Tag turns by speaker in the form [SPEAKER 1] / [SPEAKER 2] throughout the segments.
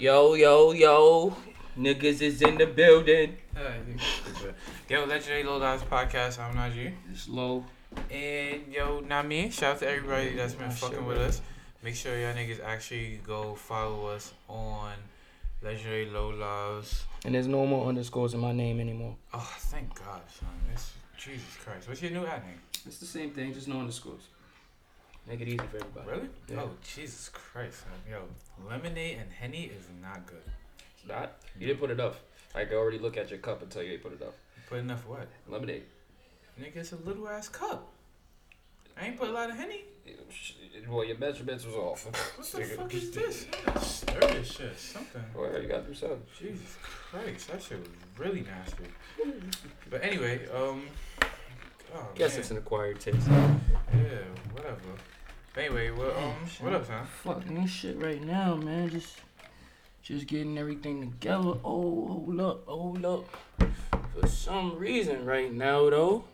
[SPEAKER 1] Yo, yo, yo. Niggas is in the building.
[SPEAKER 2] Yo, Legendary Low Lives Podcast. I'm Najee.
[SPEAKER 1] It's low.
[SPEAKER 2] And yo, not me. Shout out to everybody that's been fucking
[SPEAKER 1] shit,
[SPEAKER 2] with
[SPEAKER 1] man.
[SPEAKER 2] us. Make sure y'all niggas actually go follow us on Legendary Low Lives.
[SPEAKER 1] And there's no more underscores in my name anymore.
[SPEAKER 2] Oh, thank God, son. It's, Jesus Christ. What's your new ad name?
[SPEAKER 1] It's the same thing, just no underscores. Make it easy for everybody.
[SPEAKER 2] Really?
[SPEAKER 1] Yeah.
[SPEAKER 2] Oh, Jesus Christ. son. Yo, lemonade and henny is not good.
[SPEAKER 1] It's not? You didn't put it up. I can already look at your cup and tell you you put it up.
[SPEAKER 2] Put enough what?
[SPEAKER 1] Lemonade.
[SPEAKER 2] Nigga, it's a little ass cup. I ain't put a lot of henny.
[SPEAKER 1] Well, your measurements was off.
[SPEAKER 2] What the fuck is this? Stir this shit. Something.
[SPEAKER 1] Well, you gotta do something.
[SPEAKER 2] Jesus Christ, that shit was really nasty. But anyway, um, oh,
[SPEAKER 1] Guess
[SPEAKER 2] man.
[SPEAKER 1] it's an acquired taste.
[SPEAKER 2] yeah, whatever. Anyway, well, um, what up, son?
[SPEAKER 1] Fucking this shit right now, man. Just, just getting everything together. Oh, hold up, hold up. For some reason, right now though,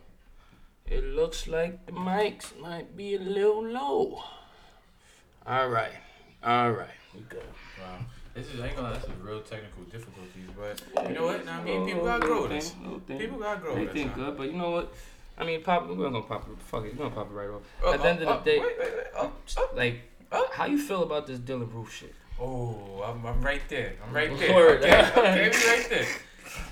[SPEAKER 1] it looks like the mics might be a little low. All right, all right, we good.
[SPEAKER 2] Wow, this is I ain't gonna lie, this is real technical difficulties, but you know what? Nah, I mean, people gotta grow this. People gotta grow
[SPEAKER 1] They
[SPEAKER 2] this.
[SPEAKER 1] think good, but you know what? I mean, pop. We're gonna pop it. Fuck it. We're gonna pop it right off.
[SPEAKER 2] Oh,
[SPEAKER 1] At the end
[SPEAKER 2] oh,
[SPEAKER 1] of the
[SPEAKER 2] oh,
[SPEAKER 1] day,
[SPEAKER 2] wait, wait, wait, oh, oh,
[SPEAKER 1] like,
[SPEAKER 2] oh.
[SPEAKER 1] how you feel about this Dylann Roof shit?
[SPEAKER 2] Oh, I'm, I'm right there. I'm right there.
[SPEAKER 1] Word.
[SPEAKER 2] Okay, okay, we right there.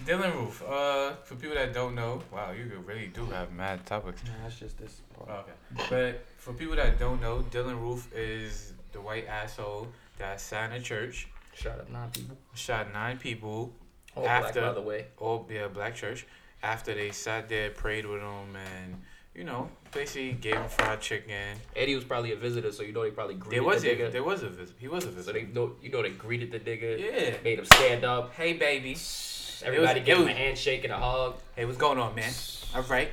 [SPEAKER 2] Dylann Roof. Uh, for people that don't know, wow, you really do have mad topics.
[SPEAKER 1] Nah, that's just this part.
[SPEAKER 2] Okay. But for people that don't know, Dylann Roof is the white asshole that sat in a church,
[SPEAKER 1] Shot up, nine people.
[SPEAKER 2] shot nine people,
[SPEAKER 1] All
[SPEAKER 2] After-
[SPEAKER 1] black, by the way.
[SPEAKER 2] all yeah, black church, after they sat there, prayed with him, and you know, basically gave him fried chicken.
[SPEAKER 1] Eddie was probably a visitor, so you know they probably greeted
[SPEAKER 2] There was
[SPEAKER 1] the
[SPEAKER 2] a
[SPEAKER 1] nigga.
[SPEAKER 2] there was a visit. He was a
[SPEAKER 1] so
[SPEAKER 2] visitor.
[SPEAKER 1] they know you know they greeted the nigga.
[SPEAKER 2] yeah.
[SPEAKER 1] Made him stand up.
[SPEAKER 2] Hey baby.
[SPEAKER 1] Everybody
[SPEAKER 2] it
[SPEAKER 1] gave him
[SPEAKER 2] was-
[SPEAKER 1] a handshake and a hug.
[SPEAKER 2] Hey, what's going on, man? All right.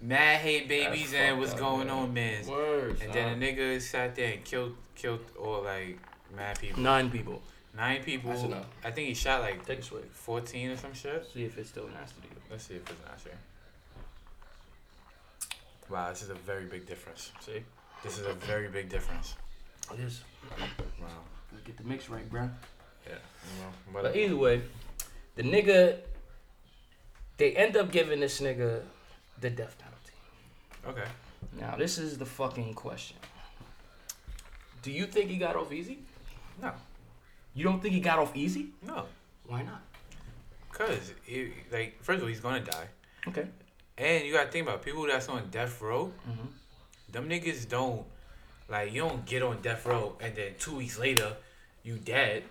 [SPEAKER 2] Mad hey babies
[SPEAKER 1] That's
[SPEAKER 2] and what's
[SPEAKER 1] up,
[SPEAKER 2] going
[SPEAKER 1] man.
[SPEAKER 2] on, man?
[SPEAKER 1] Words.
[SPEAKER 2] And then a nigga sat there and killed killed all like mad people.
[SPEAKER 1] nine people.
[SPEAKER 2] Nine people.
[SPEAKER 1] That's enough.
[SPEAKER 2] I think he shot like
[SPEAKER 1] Take a swig.
[SPEAKER 2] 14 or some shit.
[SPEAKER 1] See if it's still nasty to you.
[SPEAKER 2] Let's see if it's not sure. Wow, this is a very big difference.
[SPEAKER 1] See?
[SPEAKER 2] This is a very big difference.
[SPEAKER 1] It is.
[SPEAKER 2] Wow.
[SPEAKER 1] Gotta get the mix right, bro.
[SPEAKER 2] Yeah. Well,
[SPEAKER 1] But
[SPEAKER 2] whatever.
[SPEAKER 1] either way, the nigga, they end up giving this nigga the death penalty.
[SPEAKER 2] Okay.
[SPEAKER 1] Now, this is the fucking question. Do you think he got off easy?
[SPEAKER 2] No.
[SPEAKER 1] You don't think he got off easy?
[SPEAKER 2] No.
[SPEAKER 1] Why not?
[SPEAKER 2] Cause it, like first of all, he's gonna die,
[SPEAKER 1] Okay.
[SPEAKER 2] and you gotta think about people that's on death row.
[SPEAKER 1] Mm-hmm.
[SPEAKER 2] Them niggas don't like you don't get on death row and then two weeks later you dead.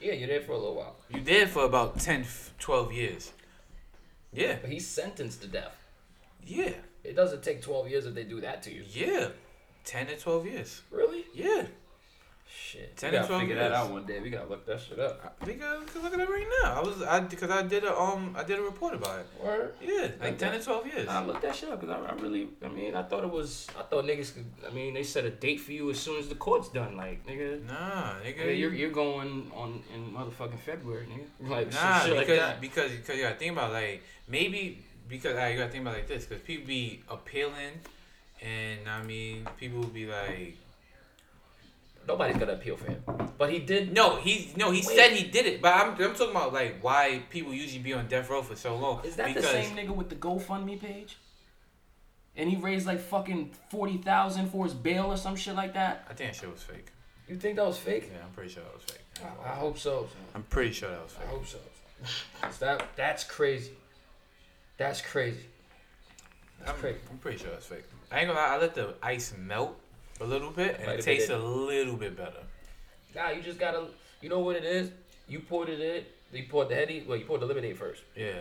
[SPEAKER 1] Yeah, you're there for a little while.
[SPEAKER 2] You dead for about 10, 12 years. Yeah.
[SPEAKER 1] But he's sentenced to death.
[SPEAKER 2] Yeah.
[SPEAKER 1] It doesn't take 12 years if they do that to you.
[SPEAKER 2] Yeah. 10 to 12 years.
[SPEAKER 1] Really?
[SPEAKER 2] Yeah.
[SPEAKER 1] Shit.
[SPEAKER 2] 10
[SPEAKER 1] we gotta
[SPEAKER 2] 12
[SPEAKER 1] figure that out one day. We gotta look that shit up.
[SPEAKER 2] I think I can look at it right now. I was I because I did a um I did a report about it.
[SPEAKER 1] Word?
[SPEAKER 2] Yeah, like
[SPEAKER 1] Okay.
[SPEAKER 2] ten to twelve years.
[SPEAKER 1] I looked that shit up because I, I really, I mean, I thought it was, I thought niggas could, I mean, they set a date for you as soon as the court's done. Like, nigga,
[SPEAKER 2] Nah, nigga.
[SPEAKER 1] nigga you're, you're going on in motherfucking February, nigga. Like,
[SPEAKER 2] nah,
[SPEAKER 1] shit like
[SPEAKER 2] because
[SPEAKER 1] that.
[SPEAKER 2] because because you gotta think about like maybe because like, you gotta think about like this because people be appealing, and I mean people be like
[SPEAKER 1] Nobody's gonna appeal for him. But he did,
[SPEAKER 2] no he no he
[SPEAKER 1] Wait.
[SPEAKER 2] said he did it but I'm I'm talking about like why people usually be on death row for so long
[SPEAKER 1] is that
[SPEAKER 2] because
[SPEAKER 1] the same nigga with the GoFundMe page? And he raised like fucking 40,000 for his bail or some shit like that?
[SPEAKER 2] I think that shit was fake.
[SPEAKER 1] You think that was fake?
[SPEAKER 2] Yeah, I'm pretty sure that was fake.
[SPEAKER 1] I, I hope so. son.
[SPEAKER 2] I'm pretty sure that was fake.
[SPEAKER 1] I hope so. that, that's crazy. That's crazy. That's
[SPEAKER 2] I'm,
[SPEAKER 1] crazy.
[SPEAKER 2] I'm pretty sure that's fake. I ain't gonna lie, I let the ice melt a little bit and it tastes a little bit better.
[SPEAKER 1] Nah, you just gotta. You know what it is? You poured it in. You poured the henny. Well, you poured the lemonade first.
[SPEAKER 2] Yeah.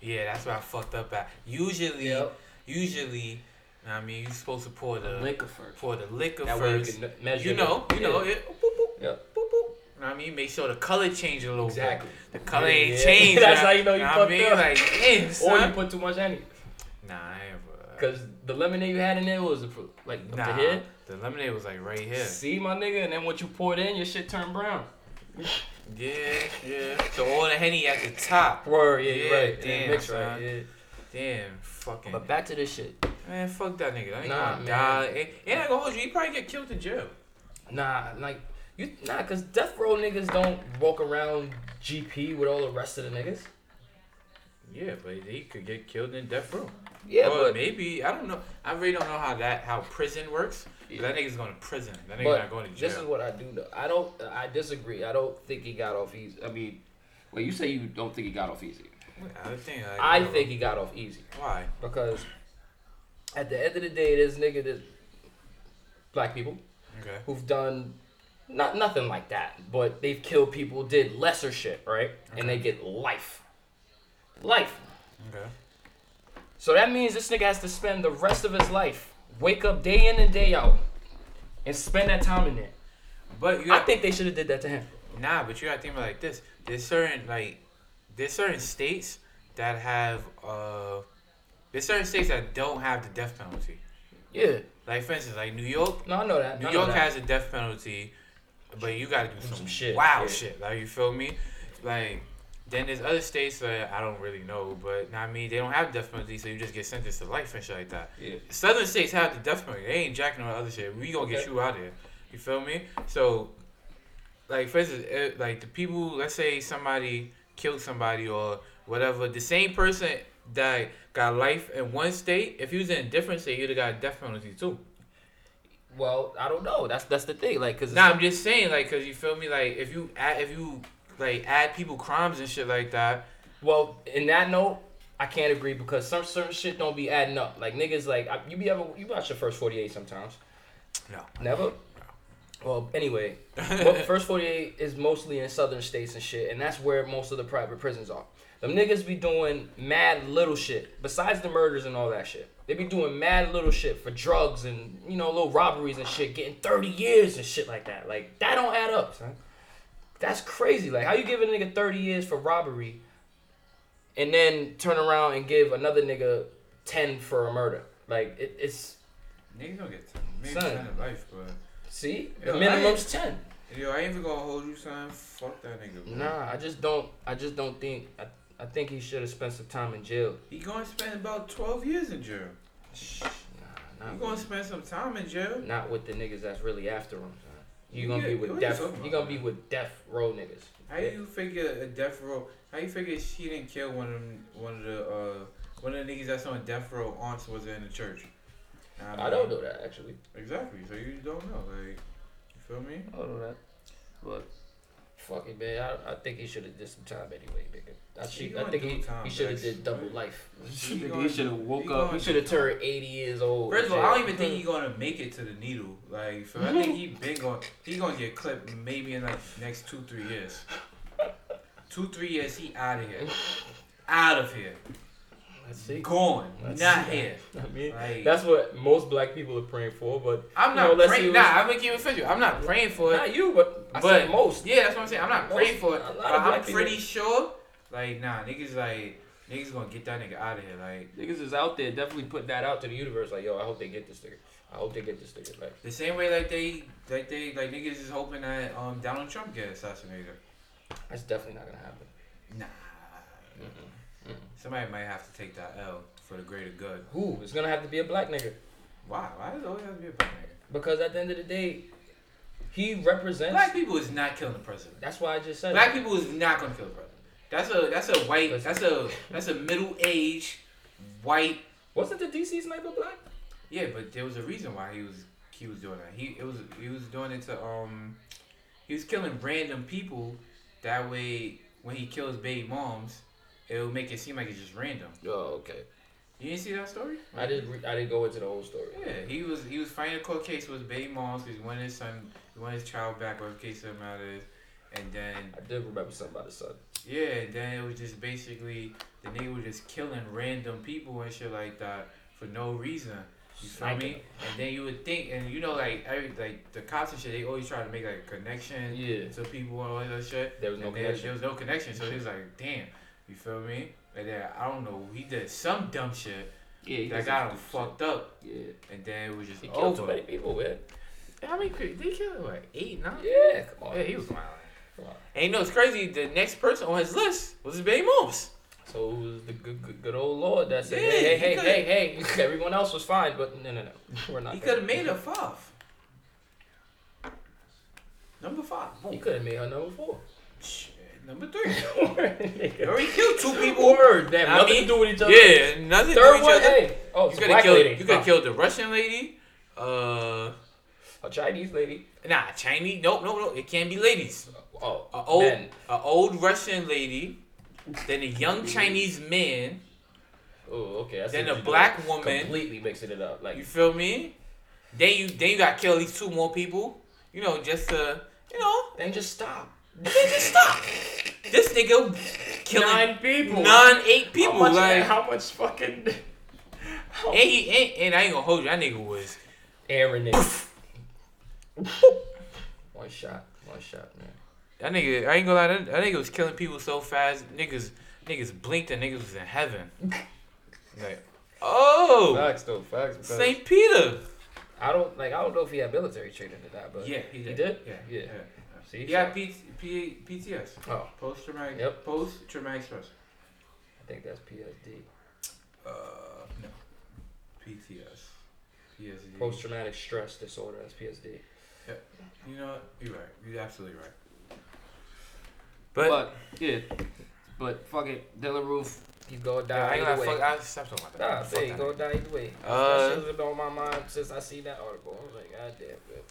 [SPEAKER 2] Yeah, that's what I fucked up at. Usually,
[SPEAKER 1] Yep.
[SPEAKER 2] usually, I mean, you're supposed to pour the
[SPEAKER 1] liquor first.
[SPEAKER 2] pour the liquor
[SPEAKER 1] That way you
[SPEAKER 2] first.
[SPEAKER 1] can measure.
[SPEAKER 2] You know,
[SPEAKER 1] the-
[SPEAKER 2] you know,
[SPEAKER 1] yeah.
[SPEAKER 2] it, boop, boop,
[SPEAKER 1] Yep.
[SPEAKER 2] boop, boop. Know I mean, make sure the color change a little
[SPEAKER 1] Exactly.
[SPEAKER 2] bit. The color
[SPEAKER 1] Yeah,
[SPEAKER 2] ain't
[SPEAKER 1] yeah.
[SPEAKER 2] changed.
[SPEAKER 1] That's how you know you
[SPEAKER 2] what I
[SPEAKER 1] fucked
[SPEAKER 2] mean?
[SPEAKER 1] up.
[SPEAKER 2] Like, damn,
[SPEAKER 1] Or you put too much honey.
[SPEAKER 2] Nah, I ain't. Bro.
[SPEAKER 1] Cause the lemonade you had in there was like up
[SPEAKER 2] nah,
[SPEAKER 1] to here.
[SPEAKER 2] the lemonade was like right here.
[SPEAKER 1] See, my nigga, and then once you poured in, your shit turned brown.
[SPEAKER 2] Yeah, yeah. So all the henny at the top.
[SPEAKER 1] Word, yeah, you're
[SPEAKER 2] Yeah,
[SPEAKER 1] right.
[SPEAKER 2] damn,
[SPEAKER 1] Damn, mix right. Yeah.
[SPEAKER 2] Damn, fucking.
[SPEAKER 1] But back to this shit.
[SPEAKER 2] Man, fuck that nigga. That nigga
[SPEAKER 1] Nah,
[SPEAKER 2] gonna
[SPEAKER 1] man.
[SPEAKER 2] die. And, and I gonna hold you. He probably get killed in jail.
[SPEAKER 1] Nah, like You nah, cause death row niggas don't walk around GP with all the rest of the niggas.
[SPEAKER 2] Yeah, but he could get killed in death row.
[SPEAKER 1] Yeah,
[SPEAKER 2] Or
[SPEAKER 1] but
[SPEAKER 2] maybe I don't know. I really don't know how that how prison works.
[SPEAKER 1] Yeah.
[SPEAKER 2] That nigga's going to prison. That nigga
[SPEAKER 1] but
[SPEAKER 2] not going to jail.
[SPEAKER 1] this is what I do know. I don't. I disagree. I don't think he got off easy. I mean, well, you say you don't think he got off easy.
[SPEAKER 2] I think. Like,
[SPEAKER 1] I think he got off easy
[SPEAKER 2] Why?
[SPEAKER 1] because at the end of the day, this nigga, this black people
[SPEAKER 2] Okay.
[SPEAKER 1] who've done not nothing like that, but they've killed people, did lesser shit, right? And they get life, life.
[SPEAKER 2] Okay.
[SPEAKER 1] So that means this nigga has to spend the rest of his life, wake up day in and day out, and spend that time in there.
[SPEAKER 2] But you
[SPEAKER 1] I think they should have did that to him.
[SPEAKER 2] nah, but you got to think about it like this. There's certain like there's certain states that have uh there's certain states that don't have the death penalty.
[SPEAKER 1] Yeah.
[SPEAKER 2] Like for instance, like New York,
[SPEAKER 1] No, I know that.
[SPEAKER 2] New
[SPEAKER 1] I
[SPEAKER 2] York
[SPEAKER 1] that.
[SPEAKER 2] has a death penalty, but you gotta do some,
[SPEAKER 1] Some shit,
[SPEAKER 2] wow
[SPEAKER 1] yeah.
[SPEAKER 2] shit. Like you feel me? Like then there's other states that I don't really know, but I mean they don't have death penalty, so you just get sentenced to life and shit like that.
[SPEAKER 1] Yeah.
[SPEAKER 2] Southern states have the death penalty. They ain't jacking on other shit. We gonna get you out of here. You feel me? So, like for instance, eh, like the people, let's say somebody killed somebody or whatever, the same person that got life in one state, if he was in a different state, he'd have got a death penalty too.
[SPEAKER 1] Well, I don't know. That's that's the thing. Like, cause
[SPEAKER 2] Nah, I'm just saying, like, cause you feel me, like, if you if you like add people crimes and shit like that,
[SPEAKER 1] well, in that note, I can't agree because some certain shit don't be adding up. Like niggas, like I- you be ever you watch your first forty eight sometimes.
[SPEAKER 2] no.
[SPEAKER 1] Never. Well, anyway, first forty eight is mostly in southern states and shit, and that's where most of the private prisons are. Them niggas be doing mad little shit besides the murders and all that shit. They be doing mad little shit for drugs and you know little robberies and shit, getting thirty years and shit like that. Like that don't add up, son. That's crazy. Like how you give a nigga thirty years for robbery, and then turn around and give another nigga ten for a murder? Like it, it's
[SPEAKER 2] Niggas gonna get 10. maybe
[SPEAKER 1] Son.
[SPEAKER 2] ten in life, but
[SPEAKER 1] see
[SPEAKER 2] Yo,
[SPEAKER 1] the
[SPEAKER 2] I
[SPEAKER 1] minimum's ten.
[SPEAKER 2] yo, I ain't even gonna hold you, son. Fuck that nigga. Bro.
[SPEAKER 1] Nah, I just don't. I just don't think. I, I think he should have spent some time in jail.
[SPEAKER 2] He gonna spend about twelve years in jail. Shh.
[SPEAKER 1] Nah,
[SPEAKER 2] He
[SPEAKER 1] not,
[SPEAKER 2] gonna spend some time in jail.
[SPEAKER 1] not with the niggas that's really after him. Son. You
[SPEAKER 2] Yeah,
[SPEAKER 1] gonna be with death.
[SPEAKER 2] talking
[SPEAKER 1] You
[SPEAKER 2] about,
[SPEAKER 1] gonna be with death row niggas.
[SPEAKER 2] How you figure a death row? How you figure she didn't kill one of them, one of the uh one of the niggas that's on death row? Aunts was in the church. Nah,
[SPEAKER 1] I don't know that actually.
[SPEAKER 2] Exactly. So you don't know, like, you feel me?
[SPEAKER 1] I don't know that. But fuck it, man. I, I think he should have did some time anyway, nigga. I,
[SPEAKER 2] He
[SPEAKER 1] should, I think he,
[SPEAKER 2] time,
[SPEAKER 1] he should have
[SPEAKER 2] Dex.
[SPEAKER 1] did double life.
[SPEAKER 2] He
[SPEAKER 1] he should have woke
[SPEAKER 2] he
[SPEAKER 1] up. He should have
[SPEAKER 2] do
[SPEAKER 1] turned eighty years old.
[SPEAKER 2] First of all, I don't even think he's gonna make it to the needle. Like, so I think he been going. He gonna get clipped maybe in like next two three years. Two three years, he out of here. Out of here.
[SPEAKER 1] Let's see.
[SPEAKER 2] Gone.
[SPEAKER 1] Let's
[SPEAKER 2] Not
[SPEAKER 1] see.
[SPEAKER 2] here.
[SPEAKER 1] I mean,
[SPEAKER 2] Like,
[SPEAKER 1] that's what most black people are praying for, but
[SPEAKER 2] I'm
[SPEAKER 1] you
[SPEAKER 2] not
[SPEAKER 1] know,
[SPEAKER 2] praying. Nah, I'm gonna keep it official. I'm not praying for it.
[SPEAKER 1] not you, but I
[SPEAKER 2] But
[SPEAKER 1] said most.
[SPEAKER 2] Yeah, that's what I'm saying. I'm not
[SPEAKER 1] Most-
[SPEAKER 2] praying for it, but I'm
[SPEAKER 1] black people-
[SPEAKER 2] pretty sure. Like, nah, niggas like niggas gonna get that nigga out of here. Like
[SPEAKER 1] Niggas is out there definitely putting that out to the universe. Like, yo, I hope they get this nigga. I hope they get this nigga. Like,
[SPEAKER 2] the same way like they like they like niggas is hoping that um Donald Trump get assassinated.
[SPEAKER 1] that's definitely not gonna happen.
[SPEAKER 2] Nah. Somebody might have to take that L for the greater good.
[SPEAKER 1] Who? It's gonna have to be a black nigga
[SPEAKER 2] Why? Why does it always have to be a black nigga?
[SPEAKER 1] because at the end of the day, he represents.
[SPEAKER 2] Black people is not killing the president.
[SPEAKER 1] That's why I just said.
[SPEAKER 2] Black
[SPEAKER 1] it.
[SPEAKER 2] people is not gonna kill the president. That's a that's a white that's a that's a middle aged white
[SPEAKER 1] Wasn't the DC sniper black?
[SPEAKER 2] Yeah, but there was a reason why he was he was doing that. He it was he was doing it to um he was killing random people. That way, when he kills baby moms, it will make it seem like it's just random.
[SPEAKER 1] Oh, okay.
[SPEAKER 2] You didn't see that story?
[SPEAKER 1] I didn't. Re- I didn't go into the whole story.
[SPEAKER 2] Yeah, he was he was fighting a court case with baby moms because he wanted his son, he wanted his child back, whatever case of the matter is. And then
[SPEAKER 1] I did remember something about his son.
[SPEAKER 2] yeah, and then it was just basically the nigga was just killing random people and shit like that for no reason. You feel
[SPEAKER 1] Sniping
[SPEAKER 2] me? And then you would think, and you know, like every like the cops and shit, they always try to make like a connection
[SPEAKER 1] Yeah.
[SPEAKER 2] to people and all that shit.
[SPEAKER 1] There was no
[SPEAKER 2] And there,
[SPEAKER 1] connection.
[SPEAKER 2] there was no connection, so it was like, damn, you feel me? And then I don't know, he did some dumb shit
[SPEAKER 1] Yeah. he
[SPEAKER 2] that got him
[SPEAKER 1] stupid
[SPEAKER 2] fucked up.
[SPEAKER 1] Yeah.
[SPEAKER 2] and then it was just
[SPEAKER 1] He killed too
[SPEAKER 2] over.
[SPEAKER 1] many people, man.
[SPEAKER 2] How many people? They killed like eight, nine.
[SPEAKER 1] Yeah. Come on.
[SPEAKER 2] Yeah, he was wild. And you know, it's crazy. The next person on his list was his baby moms.
[SPEAKER 1] So it was the good, good, good old Lord that said,
[SPEAKER 2] Yeah,
[SPEAKER 1] hey, hey,
[SPEAKER 2] he
[SPEAKER 1] hey, hey, hey. Everyone else was fine, but no, no, no. We're not.
[SPEAKER 2] He could have made
[SPEAKER 1] that.
[SPEAKER 2] a five. Number five. Boom.
[SPEAKER 1] could have made her number four.
[SPEAKER 2] Shit, Number three. You already killed two people.
[SPEAKER 1] Word.
[SPEAKER 2] I
[SPEAKER 1] nothing
[SPEAKER 2] mean,
[SPEAKER 1] to do with each other.
[SPEAKER 2] Yeah, nothing to do
[SPEAKER 1] Third
[SPEAKER 2] with each
[SPEAKER 1] one,
[SPEAKER 2] other.
[SPEAKER 1] hey. Oh,
[SPEAKER 2] You could have killed.
[SPEAKER 1] lady.
[SPEAKER 2] You could have killed the Russian lady. Uh,
[SPEAKER 1] a Chinese lady.
[SPEAKER 2] nah, Chinese. Nope, nope, nope. It can't be ladies.
[SPEAKER 1] Oh, oh
[SPEAKER 2] A old,
[SPEAKER 1] men.
[SPEAKER 2] a old Russian lady. Then a young Chinese man.
[SPEAKER 1] Oh, okay. I
[SPEAKER 2] Then a black
[SPEAKER 1] did.
[SPEAKER 2] woman.
[SPEAKER 1] Completely mixing it up. Like
[SPEAKER 2] You feel me? Then you then you got to kill at least two more people. You know, just to you know,
[SPEAKER 1] then just stop.
[SPEAKER 2] then just stop. This nigga killing
[SPEAKER 1] Nine people.
[SPEAKER 2] nine, eight people.
[SPEAKER 1] How much,
[SPEAKER 2] like,
[SPEAKER 1] how much fucking
[SPEAKER 2] and, he, and, and I ain't gonna hold you. That nigga was
[SPEAKER 1] Aaron it. One shot. One shot, man.
[SPEAKER 2] that nigga. I ain't gonna lie. That, that nigga was killing people so fast. Niggas niggas blinked and niggas was in heaven. Like, oh,
[SPEAKER 1] Facts though, facts.
[SPEAKER 2] Saint Peter.
[SPEAKER 1] I don't like. I don't know if he had military training to that, but
[SPEAKER 2] Yeah, he
[SPEAKER 1] He
[SPEAKER 2] did.
[SPEAKER 1] did?
[SPEAKER 2] Yeah,
[SPEAKER 1] Yeah.
[SPEAKER 2] yeah.
[SPEAKER 1] See,
[SPEAKER 2] He got P, P, PTS.
[SPEAKER 1] Oh,
[SPEAKER 2] Post traumatic.
[SPEAKER 1] Yep.
[SPEAKER 2] Post traumatic stress.
[SPEAKER 1] I think that's PSD.
[SPEAKER 2] Uh, no. PTS. PSD.
[SPEAKER 1] Post traumatic stress disorder. That's PSD.
[SPEAKER 2] You know what? You're right. You're absolutely right.
[SPEAKER 1] But,
[SPEAKER 2] But,
[SPEAKER 1] yeah, but fuck it, Dylann Roof, he's gonna
[SPEAKER 2] I
[SPEAKER 1] die
[SPEAKER 2] ain't
[SPEAKER 1] either
[SPEAKER 2] gonna
[SPEAKER 1] way.
[SPEAKER 2] fuck. I stop talking about that.
[SPEAKER 1] Nah,
[SPEAKER 2] Fuck
[SPEAKER 1] there you
[SPEAKER 2] that
[SPEAKER 1] go,
[SPEAKER 2] nigga.
[SPEAKER 1] die either way.
[SPEAKER 2] Uh,
[SPEAKER 1] that shit's been on my mind since I see that article. I was like, God damn, man.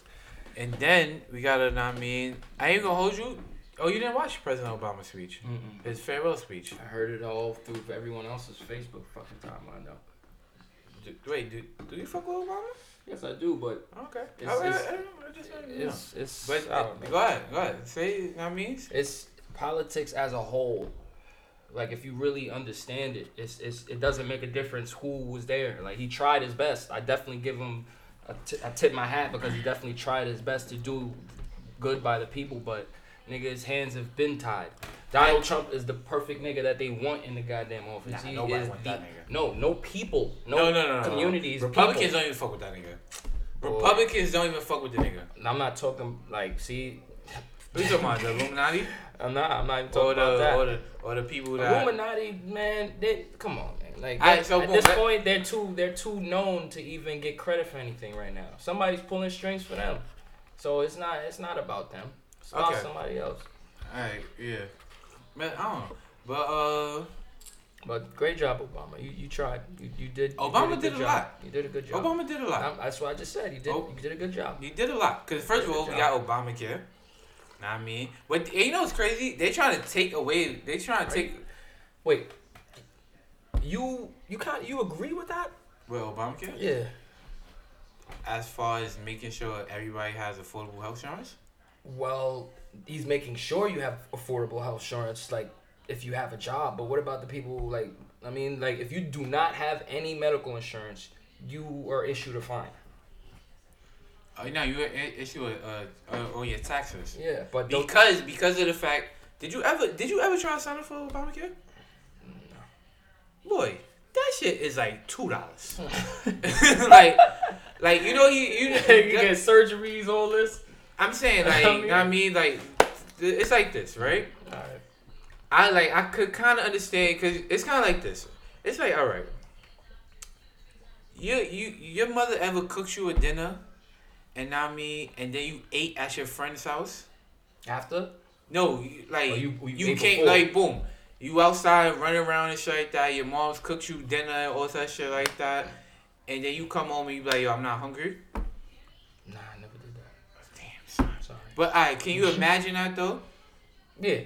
[SPEAKER 2] And then we gotta. I mean, I ain't gonna hold you. Oh, you didn't watch President Obama's speech? His farewell speech.
[SPEAKER 1] I heard it all through everyone else's Facebook fucking timeline though.
[SPEAKER 2] Do, wait, do, do you fuck with Obama?
[SPEAKER 1] Yes, I do, but
[SPEAKER 2] Okay.
[SPEAKER 1] It's-
[SPEAKER 2] I, I,
[SPEAKER 1] it's-
[SPEAKER 2] I, I just wanted know.
[SPEAKER 1] it's it's.
[SPEAKER 2] But
[SPEAKER 1] I uh,
[SPEAKER 2] go ahead, go ahead. Say, what I mean,
[SPEAKER 1] it's politics as a whole. Like if you really understand it, it's, it's it doesn't make a difference who was there. Like he tried his best. I definitely give him a t- I tip my hat because he definitely tried his best to do good by the people. But nigga, his hands have been tied. Donald Trump is the perfect nigga that they want in the goddamn office.
[SPEAKER 2] Nah,
[SPEAKER 1] he
[SPEAKER 2] nobody
[SPEAKER 1] is
[SPEAKER 2] want
[SPEAKER 1] the,
[SPEAKER 2] that nigga.
[SPEAKER 1] No, no people, no,
[SPEAKER 2] no, no, no, no,
[SPEAKER 1] communities.
[SPEAKER 2] No. Republicans
[SPEAKER 1] people.
[SPEAKER 2] don't even fuck with that nigga.
[SPEAKER 1] Boy.
[SPEAKER 2] Republicans don't even fuck with the nigga.
[SPEAKER 1] I'm not talking like see.
[SPEAKER 2] Who you talking about? The Illuminati
[SPEAKER 1] I'm not. I'm not even
[SPEAKER 2] or
[SPEAKER 1] talking about that.
[SPEAKER 2] the or the or the people that
[SPEAKER 1] Illuminati, man, they come on, man. Like
[SPEAKER 2] Alright, so
[SPEAKER 1] at
[SPEAKER 2] boom,
[SPEAKER 1] this
[SPEAKER 2] that-
[SPEAKER 1] point, they're too they're too known to even get credit for anything right now. Somebody's pulling strings for them, so it's not it's not about them. It's about
[SPEAKER 2] Okay.
[SPEAKER 1] somebody else.
[SPEAKER 2] Alright, yeah. Man, I don't know. But uh
[SPEAKER 1] But great job, Obama. You you tried. You, you did. you
[SPEAKER 2] Obama
[SPEAKER 1] did,
[SPEAKER 2] did
[SPEAKER 1] a,
[SPEAKER 2] a
[SPEAKER 1] good job.
[SPEAKER 2] lot.
[SPEAKER 1] You did a good job.
[SPEAKER 2] Obama did a lot.
[SPEAKER 1] I'm- that's what I just said. You did.
[SPEAKER 2] Oh.
[SPEAKER 1] You did a good job.
[SPEAKER 2] You did a lot. Cause first of all, we got Obamacare. What I mean? And you know what's crazy? They trying to take away. They trying to take.
[SPEAKER 1] Wait. You you kind you agree with that?
[SPEAKER 2] Well, Obamacare.
[SPEAKER 1] Yeah.
[SPEAKER 2] As far as making sure everybody has affordable health insurance.
[SPEAKER 1] Well, he's making sure you have affordable health insurance, like if you have a job. But what about the people who, like? I mean, like if you do not have any medical insurance, you are issued a fine.
[SPEAKER 2] Oh, no, you issue a, uh, uh, on your taxes
[SPEAKER 1] Yeah, but
[SPEAKER 2] because because of the fact. Did you ever did you ever try to sign up for Obamacare? No. Boy, that shit is like two dollars. like, like you know you you.
[SPEAKER 1] you get surgeries, all this.
[SPEAKER 2] I'm saying like,
[SPEAKER 1] I
[SPEAKER 2] you know what I mean like, th- it's like this, right?
[SPEAKER 1] All right.
[SPEAKER 2] I like I could kind of understand because it's kind of like this. It's like all right. You you your mother ever cooked you a dinner, and now me, and then you ate at your friend's house.
[SPEAKER 1] After?
[SPEAKER 2] No, you, like
[SPEAKER 1] Oh,
[SPEAKER 2] you,
[SPEAKER 1] you-
[SPEAKER 2] you, can't
[SPEAKER 1] before.
[SPEAKER 2] like boom. You outside running around and shit like that. Your mom's cooked you dinner and all that shit like that, and then you come home and you be like, yo, I'm not hungry.
[SPEAKER 1] Nah, I never did that.
[SPEAKER 2] Damn, son.
[SPEAKER 1] Sorry.
[SPEAKER 2] But alright, can you imagine that though?
[SPEAKER 1] Yeah,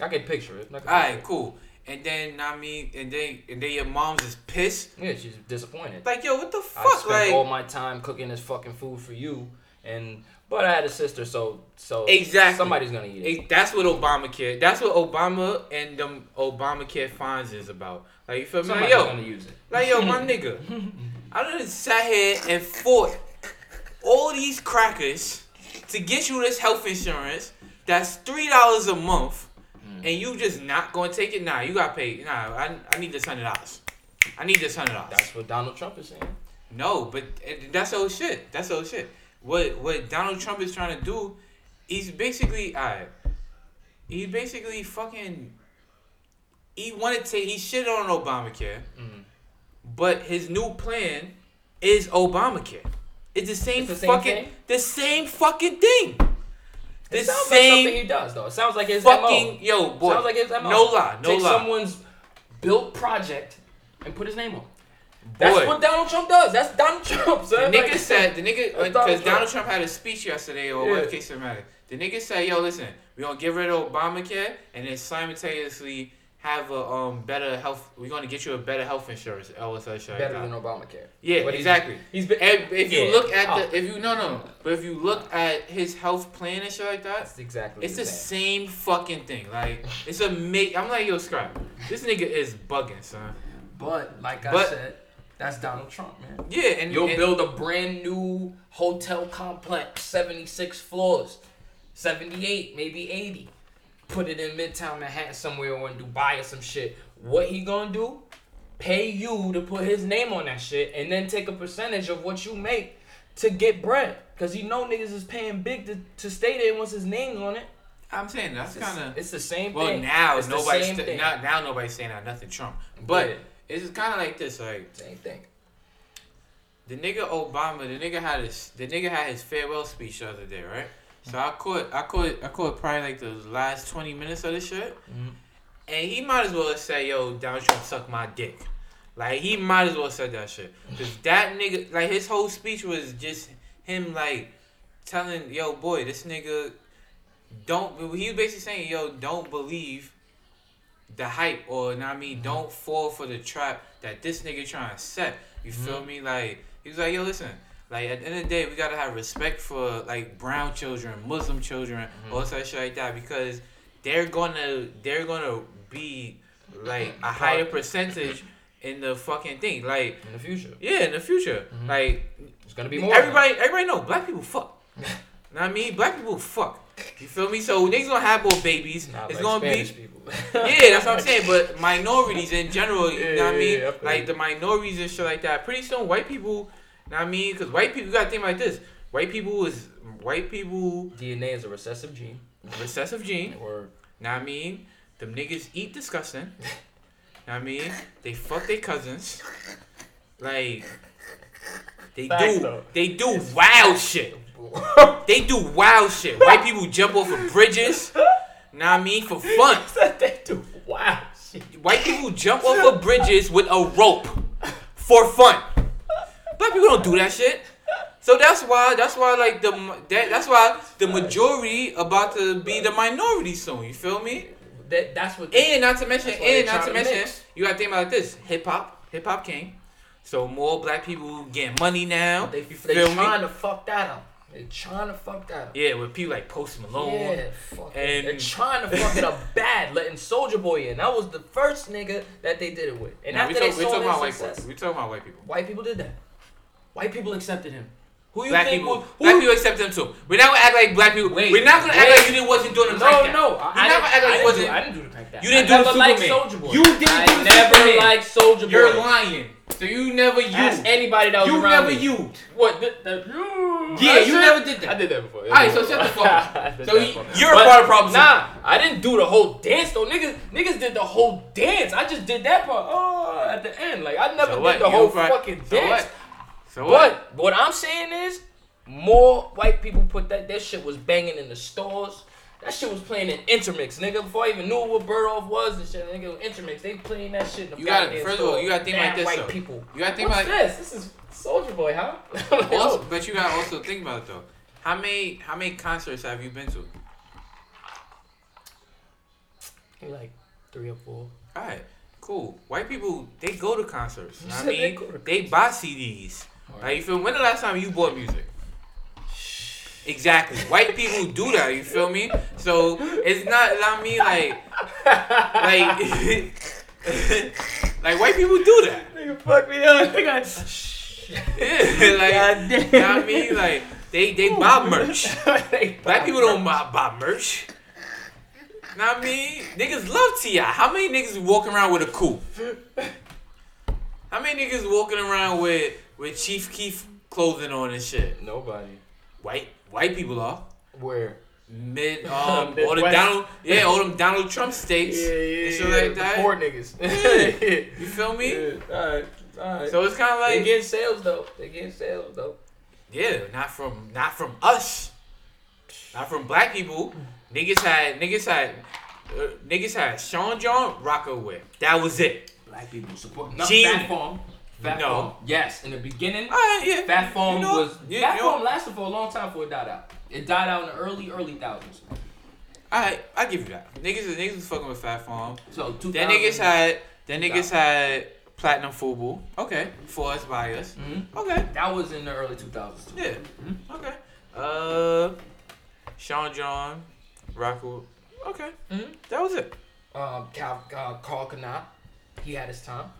[SPEAKER 1] I can picture it. I can
[SPEAKER 2] Alright,
[SPEAKER 1] picture
[SPEAKER 2] cool. And then I mean, and then and then your mom's is pissed.
[SPEAKER 1] Yeah, she's disappointed.
[SPEAKER 2] Like, yo, what the
[SPEAKER 1] I
[SPEAKER 2] fuck?
[SPEAKER 1] spent
[SPEAKER 2] Like,
[SPEAKER 1] all my time cooking this fucking food for you, and but I had a sister, so so
[SPEAKER 2] Exactly.
[SPEAKER 1] somebody's gonna eat it.
[SPEAKER 2] it- that's what Obamacare. That's what Obama and them Obamacare fines is about. Like, you feel me? Like,
[SPEAKER 1] Somebody's
[SPEAKER 2] yo,
[SPEAKER 1] gonna use it.
[SPEAKER 2] like, yo, my nigga. I done sat here and fought all these crackers to get you this health insurance. That's three dollars a month,
[SPEAKER 1] Mm.
[SPEAKER 2] and you just not gonna take it? Nah, you got paid. Nah, I, I need this hundred dollars. I need this hundred dollars.
[SPEAKER 1] That's what Donald Trump is saying.
[SPEAKER 2] No, but that's old shit. That's old shit. What what Donald Trump is trying to do, he's basically alright. He basically fucking. He wanted to. He shit on Obamacare,
[SPEAKER 1] Mhm.
[SPEAKER 2] but his new plan is Obamacare. It's the same
[SPEAKER 1] It's the same
[SPEAKER 2] fucking
[SPEAKER 1] thing?
[SPEAKER 2] the same fucking thing. The
[SPEAKER 1] It sounds like
[SPEAKER 2] same
[SPEAKER 1] something he does though. It sounds like his
[SPEAKER 2] fucking
[SPEAKER 1] MO.
[SPEAKER 2] yo boy.
[SPEAKER 1] Sounds like his MO.
[SPEAKER 2] No lie, no
[SPEAKER 1] Take
[SPEAKER 2] lie.
[SPEAKER 1] someone's built project and put his name on. That's
[SPEAKER 2] Boy.
[SPEAKER 1] what Donald Trump does. That's Donald Trump,
[SPEAKER 2] The
[SPEAKER 1] son.
[SPEAKER 2] nigga
[SPEAKER 1] Like-
[SPEAKER 2] said the nigga because uh,
[SPEAKER 1] Donald
[SPEAKER 2] Donald,
[SPEAKER 1] Trump.
[SPEAKER 2] Trump had a speech yesterday or
[SPEAKER 1] Yeah.
[SPEAKER 2] whatever case it matter. The nigga said, "Yo, listen, we gonna get rid of Obamacare and then simultaneously have a um better health. We're gonna get you a better health insurance. Such
[SPEAKER 1] better than. Obamacare.
[SPEAKER 2] Yeah,
[SPEAKER 1] But he's-
[SPEAKER 2] exactly.
[SPEAKER 1] He's been.
[SPEAKER 2] And if you
[SPEAKER 1] Yeah.
[SPEAKER 2] look at
[SPEAKER 1] Oh.
[SPEAKER 2] the if you no no, but if you look at his health plan and shit like that,
[SPEAKER 1] That's exactly.
[SPEAKER 2] it's the
[SPEAKER 1] he's
[SPEAKER 2] same fucking thing. Like it's a mate. I'm like yo, scrap. This nigga is bugging, son.
[SPEAKER 1] But like I said, that's Donald Trump, man.
[SPEAKER 2] Yeah, and
[SPEAKER 1] You'll
[SPEAKER 2] and-
[SPEAKER 1] build a brand new hotel complex, 76 floors, 78, maybe 80. Put it in Midtown Manhattan somewhere or in Dubai or some shit. What he gonna do? Pay you to put his name on that shit and then take a percentage of what you make to get bread. Cause you know niggas is paying big to, to stay there once his name's on it.
[SPEAKER 2] I'm saying that's kind of
[SPEAKER 1] it's the same
[SPEAKER 2] Well,
[SPEAKER 1] thing.
[SPEAKER 2] now
[SPEAKER 1] it's
[SPEAKER 2] nobody's st- now, now nobody's saying that nothing Trump, but
[SPEAKER 1] Yeah.
[SPEAKER 2] it's kind of like this. Like
[SPEAKER 1] Same thing.
[SPEAKER 2] the nigga Obama, the nigga had his the nigga had his farewell speech the other day, right? So I caught I caught I caught probably like the last twenty minutes of the shit,
[SPEAKER 1] Mhm.
[SPEAKER 2] and he might as well say, "Yo, Donald Trump suck my dick." Like he might as well said that shit, cause that nigga like his whole speech was just him like telling, "Yo, boy, this nigga." Don't he was basically saying, yo, don't believe the hype or know what I mean, don't fall for the trap that this nigga trying to set. You feel me? Like he was like, yo, listen, like at the end of the day, we gotta have respect for like brown children, Muslim children, mm-hmm. all that shit like that because they're gonna they're gonna be like a higher percentage in the fucking thing. Like
[SPEAKER 1] In the future.
[SPEAKER 2] yeah, in the future, mm-hmm. like
[SPEAKER 1] It's gonna be more.
[SPEAKER 2] everybody everybody know black people fuck. know what I mean? Black people fuck. You feel me? So niggas gonna have more babies.
[SPEAKER 1] Not
[SPEAKER 2] it's
[SPEAKER 1] like
[SPEAKER 2] gonna
[SPEAKER 1] Spanish
[SPEAKER 2] be
[SPEAKER 1] people.
[SPEAKER 2] yeah, that's what I'm saying. But minorities in general, you know what I mean?
[SPEAKER 1] yeah,
[SPEAKER 2] like the minorities and shit like that. Pretty soon, white people, know what I mean? Because white people, you gotta think like this. White people is white people
[SPEAKER 1] DNA is a recessive gene.
[SPEAKER 2] recessive gene.
[SPEAKER 1] Or
[SPEAKER 2] Know what I mean? Them niggas eat disgusting. know what I mean? They fuck their cousins. Like they
[SPEAKER 1] Facts,
[SPEAKER 2] do
[SPEAKER 1] though.
[SPEAKER 2] they do wild shit. They do wild shit. White people jump off of bridges. Know what I mean? For fun.
[SPEAKER 1] they do wow shit.
[SPEAKER 2] White people jump off of bridges with a rope for fun. Black people don't do that shit. So that's why that's why like the that, that's why the majority about to be the minority soon. You feel me?
[SPEAKER 1] That, that's what.
[SPEAKER 2] And not to mention, and not to
[SPEAKER 1] tryna
[SPEAKER 2] mention,
[SPEAKER 1] mix.
[SPEAKER 2] you gotta think about this: hip hop, hip hop came. So more black people getting money now.
[SPEAKER 1] they
[SPEAKER 2] you
[SPEAKER 1] they
[SPEAKER 2] feel me?
[SPEAKER 1] trying to fuck that up. They trying to fuck that up.
[SPEAKER 2] Yeah, with people like Post Malone.
[SPEAKER 1] Yeah, fuck.
[SPEAKER 2] And-
[SPEAKER 1] They're trying to fuck it up bad, letting Soulja Boy in. That was the first nigga that they did it with. And
[SPEAKER 2] we
[SPEAKER 1] after they
[SPEAKER 2] talk, we
[SPEAKER 1] saw
[SPEAKER 2] talking
[SPEAKER 1] their
[SPEAKER 2] about white
[SPEAKER 1] success,
[SPEAKER 2] people. We talking about white people.
[SPEAKER 1] white people did that. White people accepted him. Who you
[SPEAKER 2] Black
[SPEAKER 1] think
[SPEAKER 2] people,
[SPEAKER 1] was- who
[SPEAKER 2] black people accept them too. We're not gonna act like black people.
[SPEAKER 1] Wait,
[SPEAKER 2] we're not gonna act like you didn't wasn't doing the
[SPEAKER 1] No,
[SPEAKER 2] crack
[SPEAKER 1] no,
[SPEAKER 2] down.
[SPEAKER 1] I,
[SPEAKER 2] You're
[SPEAKER 1] I
[SPEAKER 2] not gonna act like
[SPEAKER 1] I
[SPEAKER 2] you
[SPEAKER 1] didn't
[SPEAKER 2] wasn't.
[SPEAKER 1] do, I didn't do the crack down.
[SPEAKER 2] You didn't
[SPEAKER 1] I
[SPEAKER 2] do the
[SPEAKER 1] never liked
[SPEAKER 2] Superman.
[SPEAKER 1] Soulja Boy.
[SPEAKER 2] You didn't
[SPEAKER 1] I
[SPEAKER 2] do the
[SPEAKER 1] never
[SPEAKER 2] Superman.
[SPEAKER 1] liked Soulja Boy.
[SPEAKER 2] You're lying. So you never
[SPEAKER 1] Ask
[SPEAKER 2] used.
[SPEAKER 1] anybody that was
[SPEAKER 2] You
[SPEAKER 1] around
[SPEAKER 2] never
[SPEAKER 1] me.
[SPEAKER 2] used.
[SPEAKER 1] What? The, the,
[SPEAKER 2] Yeah,
[SPEAKER 1] I
[SPEAKER 2] you
[SPEAKER 1] said-
[SPEAKER 2] never did that.
[SPEAKER 1] I did that before.
[SPEAKER 2] All right, so shut the fuck up. So
[SPEAKER 1] that
[SPEAKER 2] you-
[SPEAKER 1] before.
[SPEAKER 2] you're a part of the problem.
[SPEAKER 1] Nah, I didn't do the whole dance though. Niggas, niggas did the whole dance. I just did that part. Oh, at the end, like I never
[SPEAKER 2] So
[SPEAKER 1] did
[SPEAKER 2] what?
[SPEAKER 1] the
[SPEAKER 2] You
[SPEAKER 1] whole fucking
[SPEAKER 2] so
[SPEAKER 1] dance.
[SPEAKER 2] what? So what?
[SPEAKER 1] But what I'm saying is, more white people put that. That shit was banging in the stores. That shit was playing in intermix, nigga. Before I even knew what Bird Off was and shit, nigga, intermix. They playing that shit in the
[SPEAKER 2] You
[SPEAKER 1] goddamn
[SPEAKER 2] first of all, you gotta think
[SPEAKER 1] Mad
[SPEAKER 2] like this,
[SPEAKER 1] White
[SPEAKER 2] though.
[SPEAKER 1] people.
[SPEAKER 2] You gotta think
[SPEAKER 1] What's
[SPEAKER 2] like
[SPEAKER 1] this? This is Soulja Boy, huh?
[SPEAKER 2] also, oh. but you gotta also think about it though. How many how many concerts have you been to?
[SPEAKER 1] like three or four.
[SPEAKER 2] All right, cool. White people they go to concerts. You know what I
[SPEAKER 1] said they
[SPEAKER 2] mean, they buy CDs. Like you feel? When the last time you bought music? Exactly. White people do that. You feel me? So it's not. I mean, like, like, like white people do that.
[SPEAKER 1] Nigga, fuck me up. Nigga,
[SPEAKER 2] Yeah, like, you know what I mean, like they they buy merch. Black people don't buy, buy merch. Know what I mean? Niggas love T.I. How many niggas walking around with Akoo? How many niggas walking around with with Chief Keef clothing on and shit?
[SPEAKER 1] Nobody.
[SPEAKER 2] White white people are.
[SPEAKER 1] Where?
[SPEAKER 2] Mid um all the
[SPEAKER 1] Midwest.
[SPEAKER 2] Donald yeah, all them Donald Trump states and shit like
[SPEAKER 1] The
[SPEAKER 2] that.
[SPEAKER 1] poor niggas.
[SPEAKER 2] You feel me?
[SPEAKER 1] Yeah, Alright, alright.
[SPEAKER 2] So it's kinda like
[SPEAKER 1] they
[SPEAKER 2] like
[SPEAKER 1] getting sales though. They getting sales though.
[SPEAKER 2] Yeah, not from not from us. Not from black people. Niggas had niggas had uh, niggas had Sean John Rocawear. That was it.
[SPEAKER 1] Black people support. No,
[SPEAKER 2] Gene-
[SPEAKER 1] Fat Farm. Fat
[SPEAKER 2] No.
[SPEAKER 1] Farm. Yes, in the beginning,
[SPEAKER 2] Alright, yeah.
[SPEAKER 1] Fat Farm
[SPEAKER 2] You know-
[SPEAKER 1] was.
[SPEAKER 2] you-
[SPEAKER 1] Fat
[SPEAKER 2] you know-
[SPEAKER 1] lasted for a long time before it died out. It died out in the early, early thousands.
[SPEAKER 2] Alright, I give you that. Niggas niggas was fucking with Fat Farm.
[SPEAKER 1] So two.
[SPEAKER 2] Then niggas had then niggas had Platinum Fubu. Okay. For us by us.
[SPEAKER 1] hmm
[SPEAKER 2] Okay.
[SPEAKER 1] That was in the early two thousands.
[SPEAKER 2] Yeah. Okay. Uh Sean John, Rocco. Okay.
[SPEAKER 1] Mhm.
[SPEAKER 2] That was it.
[SPEAKER 1] Um, Cal, uh, Karl Kani, he had his time.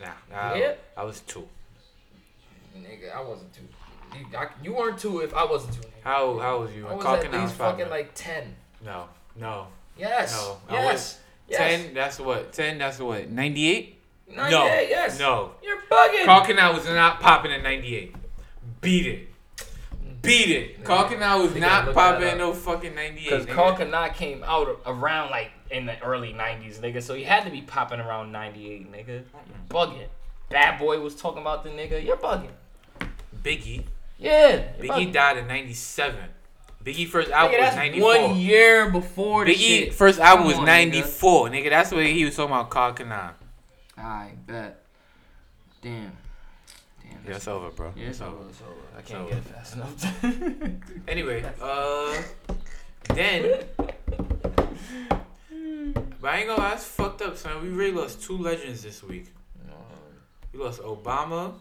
[SPEAKER 2] Nah, nah
[SPEAKER 1] Yeah.
[SPEAKER 2] I was two.
[SPEAKER 1] Nigga, I wasn't two. You, I, you weren't two if I wasn't two. Nigga.
[SPEAKER 2] How how was you?
[SPEAKER 1] I was at
[SPEAKER 2] I
[SPEAKER 1] least fucking like ten.
[SPEAKER 2] No, no.
[SPEAKER 1] Yes.
[SPEAKER 2] No, I
[SPEAKER 1] yes. yes.
[SPEAKER 2] Ten. That's what. Ten. That's what. Ninety eight. No.
[SPEAKER 1] Yes.
[SPEAKER 2] No.
[SPEAKER 1] You're bugging.
[SPEAKER 2] Karl Kani was not popping in ninety eight. Beat it. Beat it.
[SPEAKER 1] Nigga,
[SPEAKER 2] Karl Kani was not popping no fucking ninety eight.
[SPEAKER 1] Because Karl Kani came out around like in the early '90s, nigga. So he had to be popping around '98, nigga. You're bugging. Bad Boy was talking about the nigga. You're bugging.
[SPEAKER 2] Biggie.
[SPEAKER 1] Yeah.
[SPEAKER 2] Biggie
[SPEAKER 1] bugging.
[SPEAKER 2] died in ninety seven. Biggie first
[SPEAKER 1] Nigga,
[SPEAKER 2] album was
[SPEAKER 1] that's
[SPEAKER 2] ninety
[SPEAKER 1] one
[SPEAKER 2] four.
[SPEAKER 1] year before the
[SPEAKER 2] Biggie
[SPEAKER 1] shit.
[SPEAKER 2] first album
[SPEAKER 1] Come
[SPEAKER 2] was
[SPEAKER 1] on,
[SPEAKER 2] ninety
[SPEAKER 1] nigga.
[SPEAKER 2] four. Nigga, that's what he was talking about. Karl Kani.
[SPEAKER 1] I bet. Damn. Damn.
[SPEAKER 2] Yeah, it's over, bro.
[SPEAKER 1] Yeah, it's
[SPEAKER 2] It's
[SPEAKER 1] over.
[SPEAKER 2] over.
[SPEAKER 1] It's over. I can't
[SPEAKER 2] over.
[SPEAKER 1] get it fast enough.
[SPEAKER 2] Anyway, uh, then, but I ain't gonna lie, it's fucked up, son. We really lost two legends this week. We lost Obama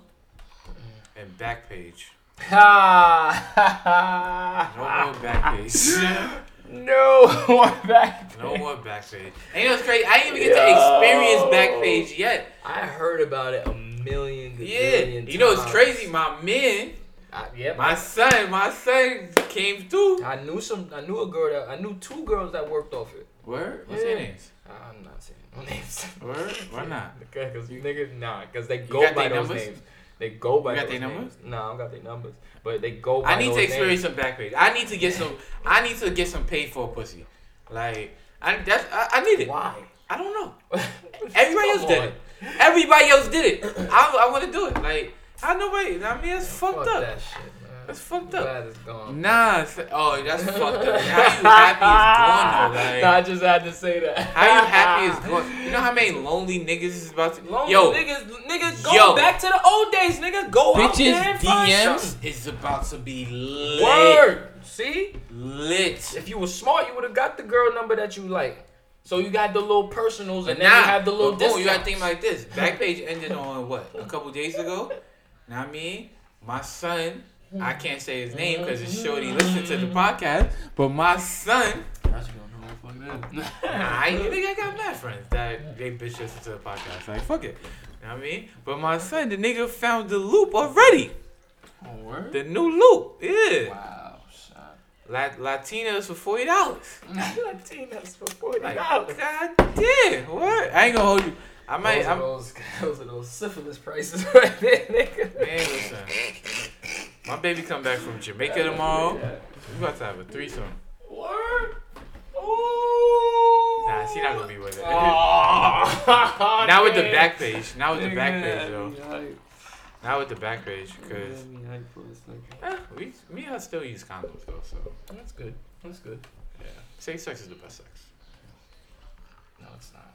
[SPEAKER 2] and Backpage. No more Backpage.
[SPEAKER 1] no more back.
[SPEAKER 2] no more Backpage. And you know what's crazy? I didn't even get to experience
[SPEAKER 1] Yo.
[SPEAKER 2] Backpage yet.
[SPEAKER 1] I heard about it a million.
[SPEAKER 2] Yeah.
[SPEAKER 1] gazillion
[SPEAKER 2] You know what's crazy? My man,
[SPEAKER 1] I, yep.
[SPEAKER 2] my son, my son came through.
[SPEAKER 1] I knew some. I knew a girl that. I knew two girls that worked off it.
[SPEAKER 2] Where? What's their
[SPEAKER 1] Yeah.
[SPEAKER 2] names?
[SPEAKER 1] I'm not saying no names.
[SPEAKER 2] Word? Why not?
[SPEAKER 1] Because you niggas nah. Because they go by those
[SPEAKER 2] numbers?
[SPEAKER 1] names. They go by
[SPEAKER 2] You got
[SPEAKER 1] those
[SPEAKER 2] their
[SPEAKER 1] names.
[SPEAKER 2] numbers?
[SPEAKER 1] Nah, I don't got their numbers. But they go by
[SPEAKER 2] I need to experience
[SPEAKER 1] names.
[SPEAKER 2] some Backpage. I need to get some. I need to get some paid for pussy. Like I that's I, I need it.
[SPEAKER 1] Why?
[SPEAKER 2] I don't know. Everybody else did it. Everybody else did it. I, I want to do it. Like I know wait. I mean it's fucked
[SPEAKER 1] Fuck
[SPEAKER 2] up.
[SPEAKER 1] that shit.
[SPEAKER 2] That's fucked up.
[SPEAKER 1] Glad it's gone.
[SPEAKER 2] Nah. it's- Oh, that's fucked up. How you happy it's gone though? Like
[SPEAKER 1] Nah, I just had to say that.
[SPEAKER 2] how you happy it's gone? You know how many lonely niggas is about to?
[SPEAKER 1] Lonely
[SPEAKER 2] Yo,
[SPEAKER 1] niggas, niggas go
[SPEAKER 2] Yo.
[SPEAKER 1] back to the old days, nigga. Go out there
[SPEAKER 2] bitches
[SPEAKER 1] and find
[SPEAKER 2] DMs
[SPEAKER 1] something.
[SPEAKER 2] is about to be lit.
[SPEAKER 1] Word. See,
[SPEAKER 2] Lit.
[SPEAKER 1] if you were smart, you would have got the girl number that you like. So you got the little personals,
[SPEAKER 2] But
[SPEAKER 1] and then
[SPEAKER 2] nah,
[SPEAKER 1] you have the little
[SPEAKER 2] but boom, you gotta
[SPEAKER 1] discounts.
[SPEAKER 2] think like this. Backpage ended on what? A couple days ago. Know what I mean? My son, I can't say his name because it's shorty mm-hmm. listened to the podcast. But my son, nah, I think I got mad friends that they bitch listen to the podcast. Like fuck it. You know what I mean? But my son, the nigga found the loop already.
[SPEAKER 1] Oh, word?
[SPEAKER 2] The new loop. Yeah.
[SPEAKER 1] Wow, son.
[SPEAKER 2] La- Latinas for forty dollars.
[SPEAKER 1] Latinas for forty
[SPEAKER 2] Like,
[SPEAKER 1] dollars.
[SPEAKER 2] god damn, what? I ain't gonna hold you. I might.
[SPEAKER 1] Those, are
[SPEAKER 2] I'm,
[SPEAKER 1] those, those are those syphilis prices right there, nigga.
[SPEAKER 2] Man, listen. My baby come back from Jamaica tomorrow. We about to have a threesome.
[SPEAKER 1] Word. Ooh.
[SPEAKER 2] Nah, she not gonna be with it.
[SPEAKER 1] Oh,
[SPEAKER 2] Not with the back page. Not with the back page though. Not with the back page, cause
[SPEAKER 1] Me hype for a second.
[SPEAKER 2] eh, we me and her still use condoms though. So
[SPEAKER 1] That's good. That's good.
[SPEAKER 2] yeah, safe sex is the best sex.
[SPEAKER 1] No, it's not.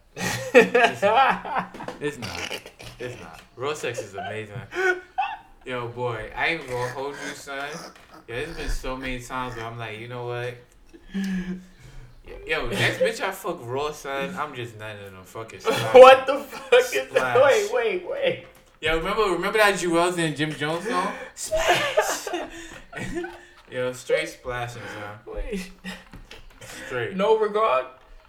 [SPEAKER 2] It's not. It's not. It's not. Real sex is amazing. Yo, boy, I ain't gonna hold you, son. Yeah, there's been so many times where I'm like, you know what? Yo, next bitch I fuck raw, son. I'm just none of them fucking. splash.
[SPEAKER 1] what the fuck is that? Wait, wait, wait.
[SPEAKER 2] Yo, remember remember that Juelz and Jim Jones song? Splash. Yo, straight splashing, son.
[SPEAKER 1] Wait.
[SPEAKER 2] Straight.
[SPEAKER 1] No regard.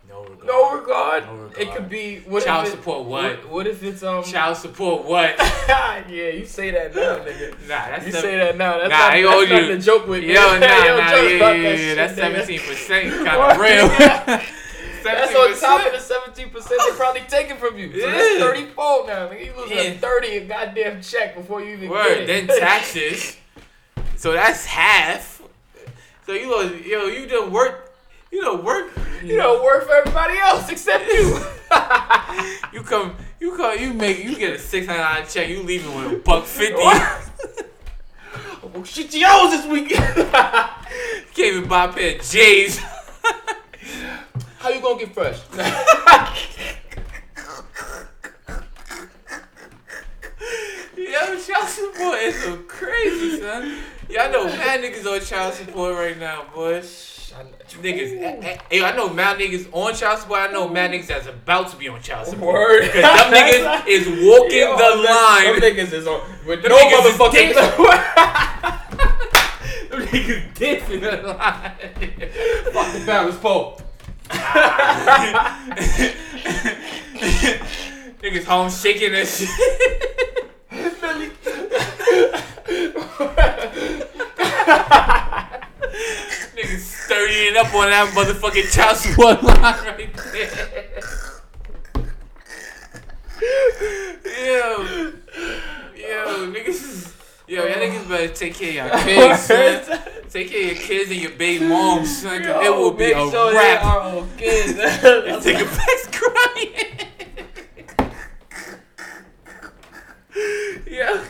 [SPEAKER 2] No regard.
[SPEAKER 1] No regard.
[SPEAKER 2] No regard.
[SPEAKER 1] It could be. What
[SPEAKER 2] Child
[SPEAKER 1] if it,
[SPEAKER 2] support what?
[SPEAKER 1] What, what if it's um?
[SPEAKER 2] Child support what?
[SPEAKER 1] yeah, you say that now, nigga.
[SPEAKER 2] Nah, that's
[SPEAKER 1] You
[SPEAKER 2] the,
[SPEAKER 1] say that now. That's
[SPEAKER 2] Nah,
[SPEAKER 1] not,
[SPEAKER 2] I
[SPEAKER 1] that's not
[SPEAKER 2] you.
[SPEAKER 1] the joke with.
[SPEAKER 2] Yo, nah, nah, yeah, yeah, yeah, That's seventeen percent, kind of real.
[SPEAKER 1] That's on top of the
[SPEAKER 2] 17%.
[SPEAKER 1] 17% they probably taking from you. So
[SPEAKER 2] Yeah.
[SPEAKER 1] that's 34 now. Nigga, you losing
[SPEAKER 2] Yeah.
[SPEAKER 1] a 30 a goddamn check before you even
[SPEAKER 2] Word.
[SPEAKER 1] get
[SPEAKER 2] Then taxes. So that's half. So you know, yo, you done work. You know, work.
[SPEAKER 1] you don't work for everybody else except you.
[SPEAKER 2] You come, you come, you make, you get a six hundred dollar check. You leaving with a buck fifty.
[SPEAKER 1] Oh, shit, yours this weekend.
[SPEAKER 2] Can't even buy a pair of J's.
[SPEAKER 1] How you gonna get fresh?
[SPEAKER 2] Yo, child support is so crazy, son. Y'all know mad niggas on child support right now, boy. Niggas, eh, eh, yo, I know mad niggas on child support. I know mad niggas that's about to be on child support.
[SPEAKER 1] Word.
[SPEAKER 2] Cause them niggas is walking
[SPEAKER 1] Yo,
[SPEAKER 2] the line.
[SPEAKER 1] Them niggas is on with
[SPEAKER 2] Them
[SPEAKER 1] no motherfucking. them niggas dancing the line. Fuck the balance pole.
[SPEAKER 2] niggas home shaking that shit. Sturdying up on that motherfucking child support line right there. Yo, yo, niggas, is- yo, y'all niggas better take care of your kids, son. Take care of your kids and your baby moms, son. 'cause it will be a
[SPEAKER 1] sure they
[SPEAKER 2] wrap.
[SPEAKER 1] are okay.
[SPEAKER 2] This nigga Beck's crying. yeah.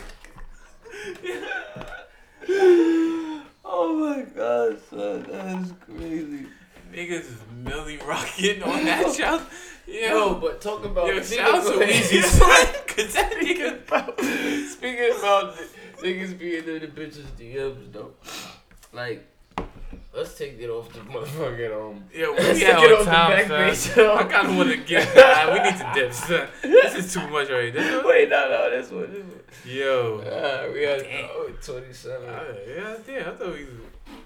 [SPEAKER 1] oh my god, son, that is crazy.
[SPEAKER 2] Niggas is Millie rocking on that child.
[SPEAKER 1] Yo,
[SPEAKER 2] Yo,
[SPEAKER 1] but talk about
[SPEAKER 2] yo,
[SPEAKER 1] speaking
[SPEAKER 2] shout out to
[SPEAKER 1] about-
[SPEAKER 2] Weezy, son. Cause that nigga.
[SPEAKER 1] Speaking about niggas being in the bitches DMs though, like, let's take it off the motherfucking um. Let's
[SPEAKER 2] we
[SPEAKER 1] take
[SPEAKER 2] out of
[SPEAKER 1] off the
[SPEAKER 2] time,
[SPEAKER 1] back
[SPEAKER 2] son.
[SPEAKER 1] page.
[SPEAKER 2] I kind of want to get that. We need to dip, son. This is too much already. This
[SPEAKER 1] Wait, no, no, this one, this one.
[SPEAKER 2] Yo.
[SPEAKER 1] Uh, we had
[SPEAKER 2] Damn.
[SPEAKER 1] oh, 27.
[SPEAKER 2] Uh, yeah, damn. I thought we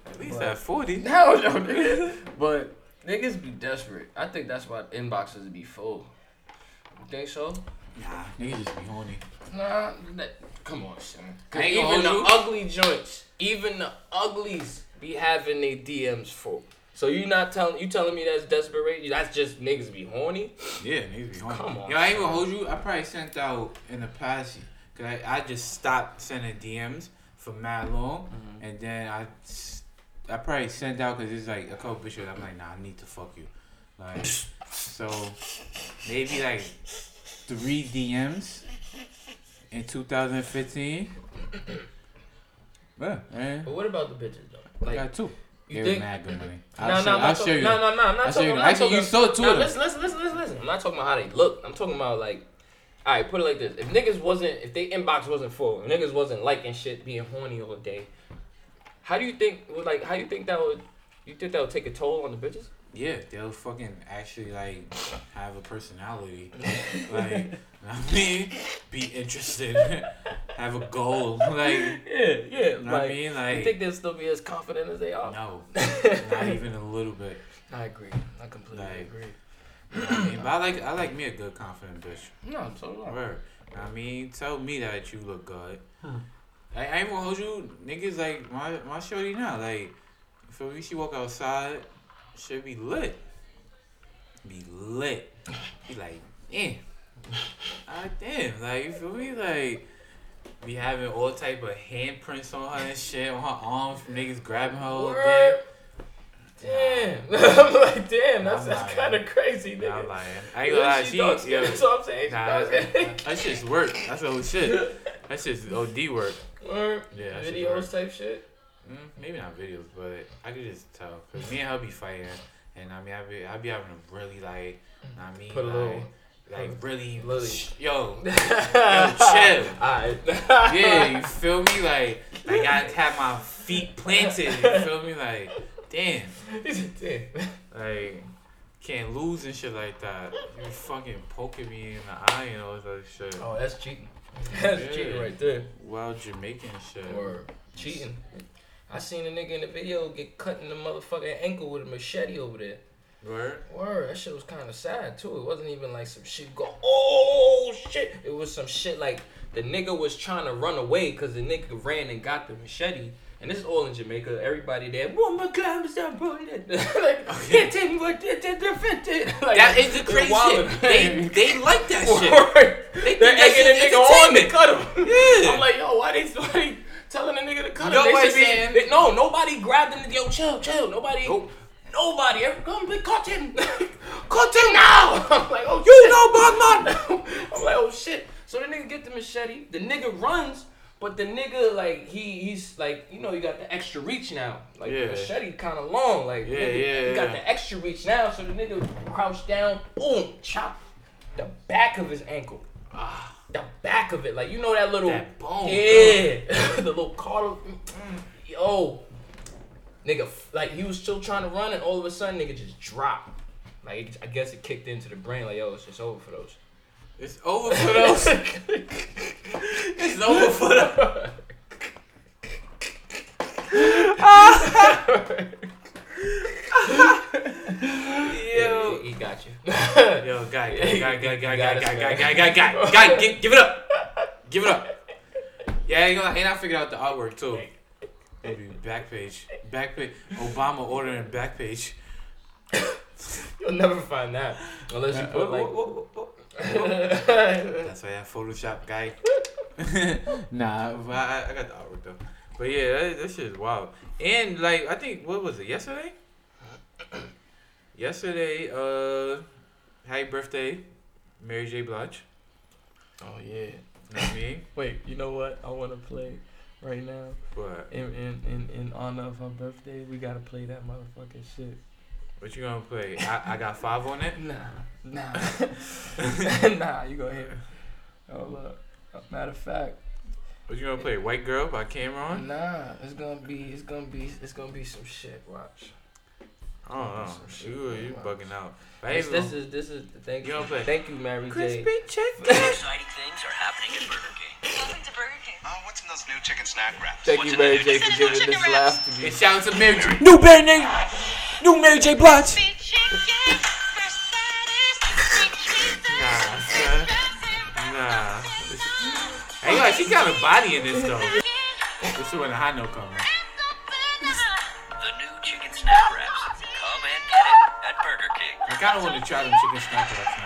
[SPEAKER 2] at least
[SPEAKER 1] But-
[SPEAKER 2] at 40.
[SPEAKER 1] No, no, nigga. But niggas be desperate. I think that's why inboxes be full. You think so?
[SPEAKER 2] Nah, niggas just be horny.
[SPEAKER 1] Nah, that, come on, son.
[SPEAKER 2] I
[SPEAKER 1] even the
[SPEAKER 2] you.
[SPEAKER 1] ugly joints, even the uglies be having their DMs full. So you not telling you telling me that's desperate? That's just niggas be horny.
[SPEAKER 2] Yeah, niggas be horny.
[SPEAKER 1] Come on,
[SPEAKER 2] Yo, I ain't gonna hold you. I probably sent out in the past, cause I, I just stopped sending DMs for mad long,
[SPEAKER 1] Mm-hmm.
[SPEAKER 2] and then I I probably sent out cause it's like a couple bitches. I'm like, nah, I need to fuck you, like, so maybe like three DMs in 2015. Yeah, man,
[SPEAKER 1] But what about the bitches though?
[SPEAKER 2] I
[SPEAKER 1] Like,
[SPEAKER 2] got two.
[SPEAKER 1] you
[SPEAKER 2] They were
[SPEAKER 1] think?
[SPEAKER 2] mad good money.
[SPEAKER 1] No,
[SPEAKER 2] I'll
[SPEAKER 1] no,
[SPEAKER 2] show,
[SPEAKER 1] I'm
[SPEAKER 2] I'll
[SPEAKER 1] not
[SPEAKER 2] show
[SPEAKER 1] talking-
[SPEAKER 2] you.
[SPEAKER 1] No, no, no, I'm not
[SPEAKER 2] I'll show
[SPEAKER 1] talking.
[SPEAKER 2] you.
[SPEAKER 1] I'm not
[SPEAKER 2] Actually, you saw two
[SPEAKER 1] No,
[SPEAKER 2] of them.
[SPEAKER 1] listen, listen, listen, listen, listen. I'm not talking about how they look. I'm talking about like, all right, put it like this: if niggas wasn't, if they inbox wasn't full, if niggas wasn't liking shit, being horny all day, how do you think? Like, how do you think that would? You think that would take a toll on the bitches?
[SPEAKER 2] Yeah, they'll fucking actually like have a personality. like, I mean, be interested, have a goal. Like,
[SPEAKER 1] Yeah, yeah.
[SPEAKER 2] you know what I mean? Like,
[SPEAKER 1] you think they'll still be as confident as they are?
[SPEAKER 2] no, not even a little bit.
[SPEAKER 1] I agree. I completely
[SPEAKER 2] Like-
[SPEAKER 1] agree.
[SPEAKER 2] You know I mean? But I like, I like me a good confident bitch.
[SPEAKER 1] No, so do I.
[SPEAKER 2] Word. I mean, tell me that you look good. I, I ain't gonna hold you, niggas. Like my my shorty now, like, for me, she walk outside, should be lit. Be lit. Be like, damn. Ah, damn. Like, you feel me? Like, be having all type of handprints on her and shit on her arms from niggas grabbing her all day.
[SPEAKER 1] Damn. I'm like, damn, that's, that's kind of crazy,
[SPEAKER 2] Nah, I'm lying. I ain't gonna lie.
[SPEAKER 1] she
[SPEAKER 2] She, yo,
[SPEAKER 1] that's what I'm saying. She
[SPEAKER 2] Nah,
[SPEAKER 1] dark
[SPEAKER 2] that,
[SPEAKER 1] skin.
[SPEAKER 2] that shit's work. That's old shit. That shit's OD work.
[SPEAKER 1] Word.
[SPEAKER 2] Yeah,
[SPEAKER 1] Videos
[SPEAKER 2] work.
[SPEAKER 1] type shit.
[SPEAKER 2] Mm, maybe not videos, but I could just tell. Cause me and her be fighting, and I mean, I be, I be having a really like, I mean,
[SPEAKER 1] Put a
[SPEAKER 2] like,
[SPEAKER 1] little-
[SPEAKER 2] like really,
[SPEAKER 1] Lily.
[SPEAKER 2] yo, yo, chill.
[SPEAKER 1] Alright.
[SPEAKER 2] Yeah, you feel me? Like, I gotta have my feet planted. You feel me? Like, damn,
[SPEAKER 1] Damn.
[SPEAKER 2] like. Can't lose and shit like that. You fucking poking me in the eye and all other shit.
[SPEAKER 1] Oh, that's cheating. That's
[SPEAKER 2] Yeah.
[SPEAKER 1] cheating right there.
[SPEAKER 2] Wild Jamaican shit.
[SPEAKER 1] Or cheating. I seen a nigga in the video get cut in the motherfucking ankle with a machete over there.
[SPEAKER 2] Word?
[SPEAKER 1] Word, that shit was kind of sad too. It wasn't even like some shit go, oh shit. It was some shit like the nigga was trying to run away because the nigga ran and got the machete. And this is all in Jamaica. Everybody there, one more climbers down, bro. like, can't tell me what they they. Like,
[SPEAKER 2] That is the crazy shit. They, they like that shit. They
[SPEAKER 1] They're
[SPEAKER 2] think that
[SPEAKER 1] egging the nigga on to cut him.
[SPEAKER 2] Yeah.
[SPEAKER 1] I'm like, yo, why they, why they telling the nigga to cut
[SPEAKER 2] You know
[SPEAKER 1] him?
[SPEAKER 2] what
[SPEAKER 1] They
[SPEAKER 2] I'm
[SPEAKER 1] should be,
[SPEAKER 2] saying?
[SPEAKER 1] they- no, nobody grabbed him. Yo, chill, chill. Nobody.
[SPEAKER 2] Nope.
[SPEAKER 1] Nobody ever come they cut him. cut him now. I'm like, oh,
[SPEAKER 2] You know, Batman.
[SPEAKER 1] I'm like, oh shit. So the nigga get the machete. The nigga runs, But the nigga, like, he he's like, you know, he got the extra reach now. Like,
[SPEAKER 2] Yeah.
[SPEAKER 1] the machete kind of long. Like,
[SPEAKER 2] Yeah,
[SPEAKER 1] nigga,
[SPEAKER 2] yeah,
[SPEAKER 1] he got
[SPEAKER 2] yeah.
[SPEAKER 1] the extra reach now. So the nigga crouched down, boom, chop the back of his ankle. Ah. The back of it. Like, you know that little.
[SPEAKER 2] That bone.
[SPEAKER 1] Yeah. the little cartilage. Mm, mm. Yo. Nigga, like, he was still trying to run, and all of a sudden, nigga just dropped. Like, it- I guess it kicked into the brain, like, yo, it's just over for those.
[SPEAKER 2] It's over for those. it's over for those. Yo.
[SPEAKER 1] He, got you.
[SPEAKER 2] Yo, guy, guy, guy, guy, guy, guy, guy, guy, guy, guy, guy, guy, give, give it up. Give it up. Yeah, you know, and I figured out the artwork too. Maybe back page. Back page. Obama ordering back page.
[SPEAKER 1] You'll never find that unless you put like.
[SPEAKER 2] That's why I have Photoshop guy. nah, but I, I got the artwork though. But yeah, that, that shit is wild. And like, I think what was it? Yesterday. Yesterday, uh, happy birthday, Mary J. Blige.
[SPEAKER 1] oh yeah.
[SPEAKER 2] You know what I mean?
[SPEAKER 1] Wait, you know what? I want to play right now.
[SPEAKER 2] What?
[SPEAKER 1] In, in in in honor of her birthday, we gotta play that motherfucking shit.
[SPEAKER 2] What you gonna play? I, I got five on it.
[SPEAKER 1] Nah, nah, nah. You go ahead. Oh look. Matter of fact,
[SPEAKER 2] What you gonna play? White Girl by Cam'ron?
[SPEAKER 1] nah. It's gonna be. It's gonna be. It's gonna be some shit. Watch.
[SPEAKER 2] I don't know. You you bugging out.
[SPEAKER 1] This,
[SPEAKER 2] hey,
[SPEAKER 1] this um, is this is thank
[SPEAKER 2] You
[SPEAKER 1] you.
[SPEAKER 2] gonna play?
[SPEAKER 1] Thank you, Mary J.
[SPEAKER 2] crispy chicken.
[SPEAKER 3] Exciting things are happening at Burger King.
[SPEAKER 4] Welcome to Burger King.
[SPEAKER 5] Oh, what's in those new chicken snack wraps?
[SPEAKER 1] Thank
[SPEAKER 3] What's
[SPEAKER 1] you,
[SPEAKER 3] in
[SPEAKER 1] Mary
[SPEAKER 3] it?
[SPEAKER 1] J,
[SPEAKER 4] It's
[SPEAKER 1] for
[SPEAKER 4] in the
[SPEAKER 1] giving this laugh to me.
[SPEAKER 2] And shout out to Mary J. New Mary J. New Mary J. Blige.
[SPEAKER 4] Chicken, fresh lettuce, sweet cheese,
[SPEAKER 2] Nah, son. Nah. Hey, like, she got a body in this though. This is when the high note comes.
[SPEAKER 3] The new chicken snack wraps. Come and get it at Burger King.
[SPEAKER 2] I kind of want to try them chicken snack wraps now.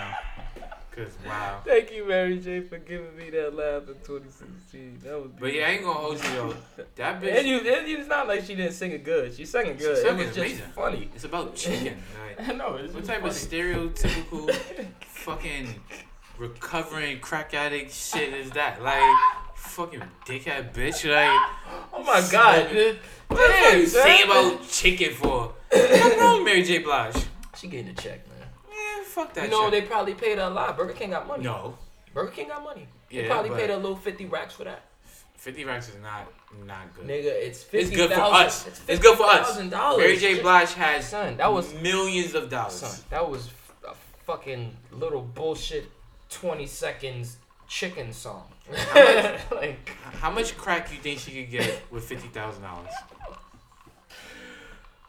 [SPEAKER 2] Cause wow.
[SPEAKER 1] Thank you, Mary J, for giving me that laugh in 2016. That was.
[SPEAKER 2] But yeah, I ain't gonna hold you though. That bitch.
[SPEAKER 1] And you, and you, it's not like she didn't sing it good. She sang it good.
[SPEAKER 2] She sang
[SPEAKER 1] it
[SPEAKER 2] it
[SPEAKER 1] was just
[SPEAKER 2] amazing.
[SPEAKER 1] funny.
[SPEAKER 2] It's about chicken. Like,
[SPEAKER 1] I know. It's
[SPEAKER 2] what
[SPEAKER 1] just
[SPEAKER 2] type of stereotypical fucking recovering crack addict shit is that? Like, fucking dickhead bitch. Like,
[SPEAKER 1] Oh my god.
[SPEAKER 2] what the fuck you
[SPEAKER 1] Damn,
[SPEAKER 2] sing
[SPEAKER 1] son.
[SPEAKER 2] about chicken for? What's wrong, with Mary J. Blige?
[SPEAKER 1] She getting a check, man.
[SPEAKER 2] Yeah, fuck that
[SPEAKER 1] You know
[SPEAKER 2] shit.
[SPEAKER 1] they probably paid her a lot. Burger King got money.
[SPEAKER 2] no,
[SPEAKER 1] Burger King got money. They
[SPEAKER 2] Yeah,
[SPEAKER 1] probably
[SPEAKER 2] but-
[SPEAKER 1] paid her a little 50 racks for that.
[SPEAKER 2] fifty racks is not not good.
[SPEAKER 1] Nigga, it's
[SPEAKER 2] It's
[SPEAKER 1] fifty.
[SPEAKER 2] good for us. It's good for us.
[SPEAKER 1] dollars.
[SPEAKER 2] Mary J. Blige has
[SPEAKER 1] Son, that was
[SPEAKER 2] millions of dollars.
[SPEAKER 1] son. That was a fucking little bullshit. Twenty seconds chicken song. like
[SPEAKER 2] How much crack you think she could get with fifty thousand dollars?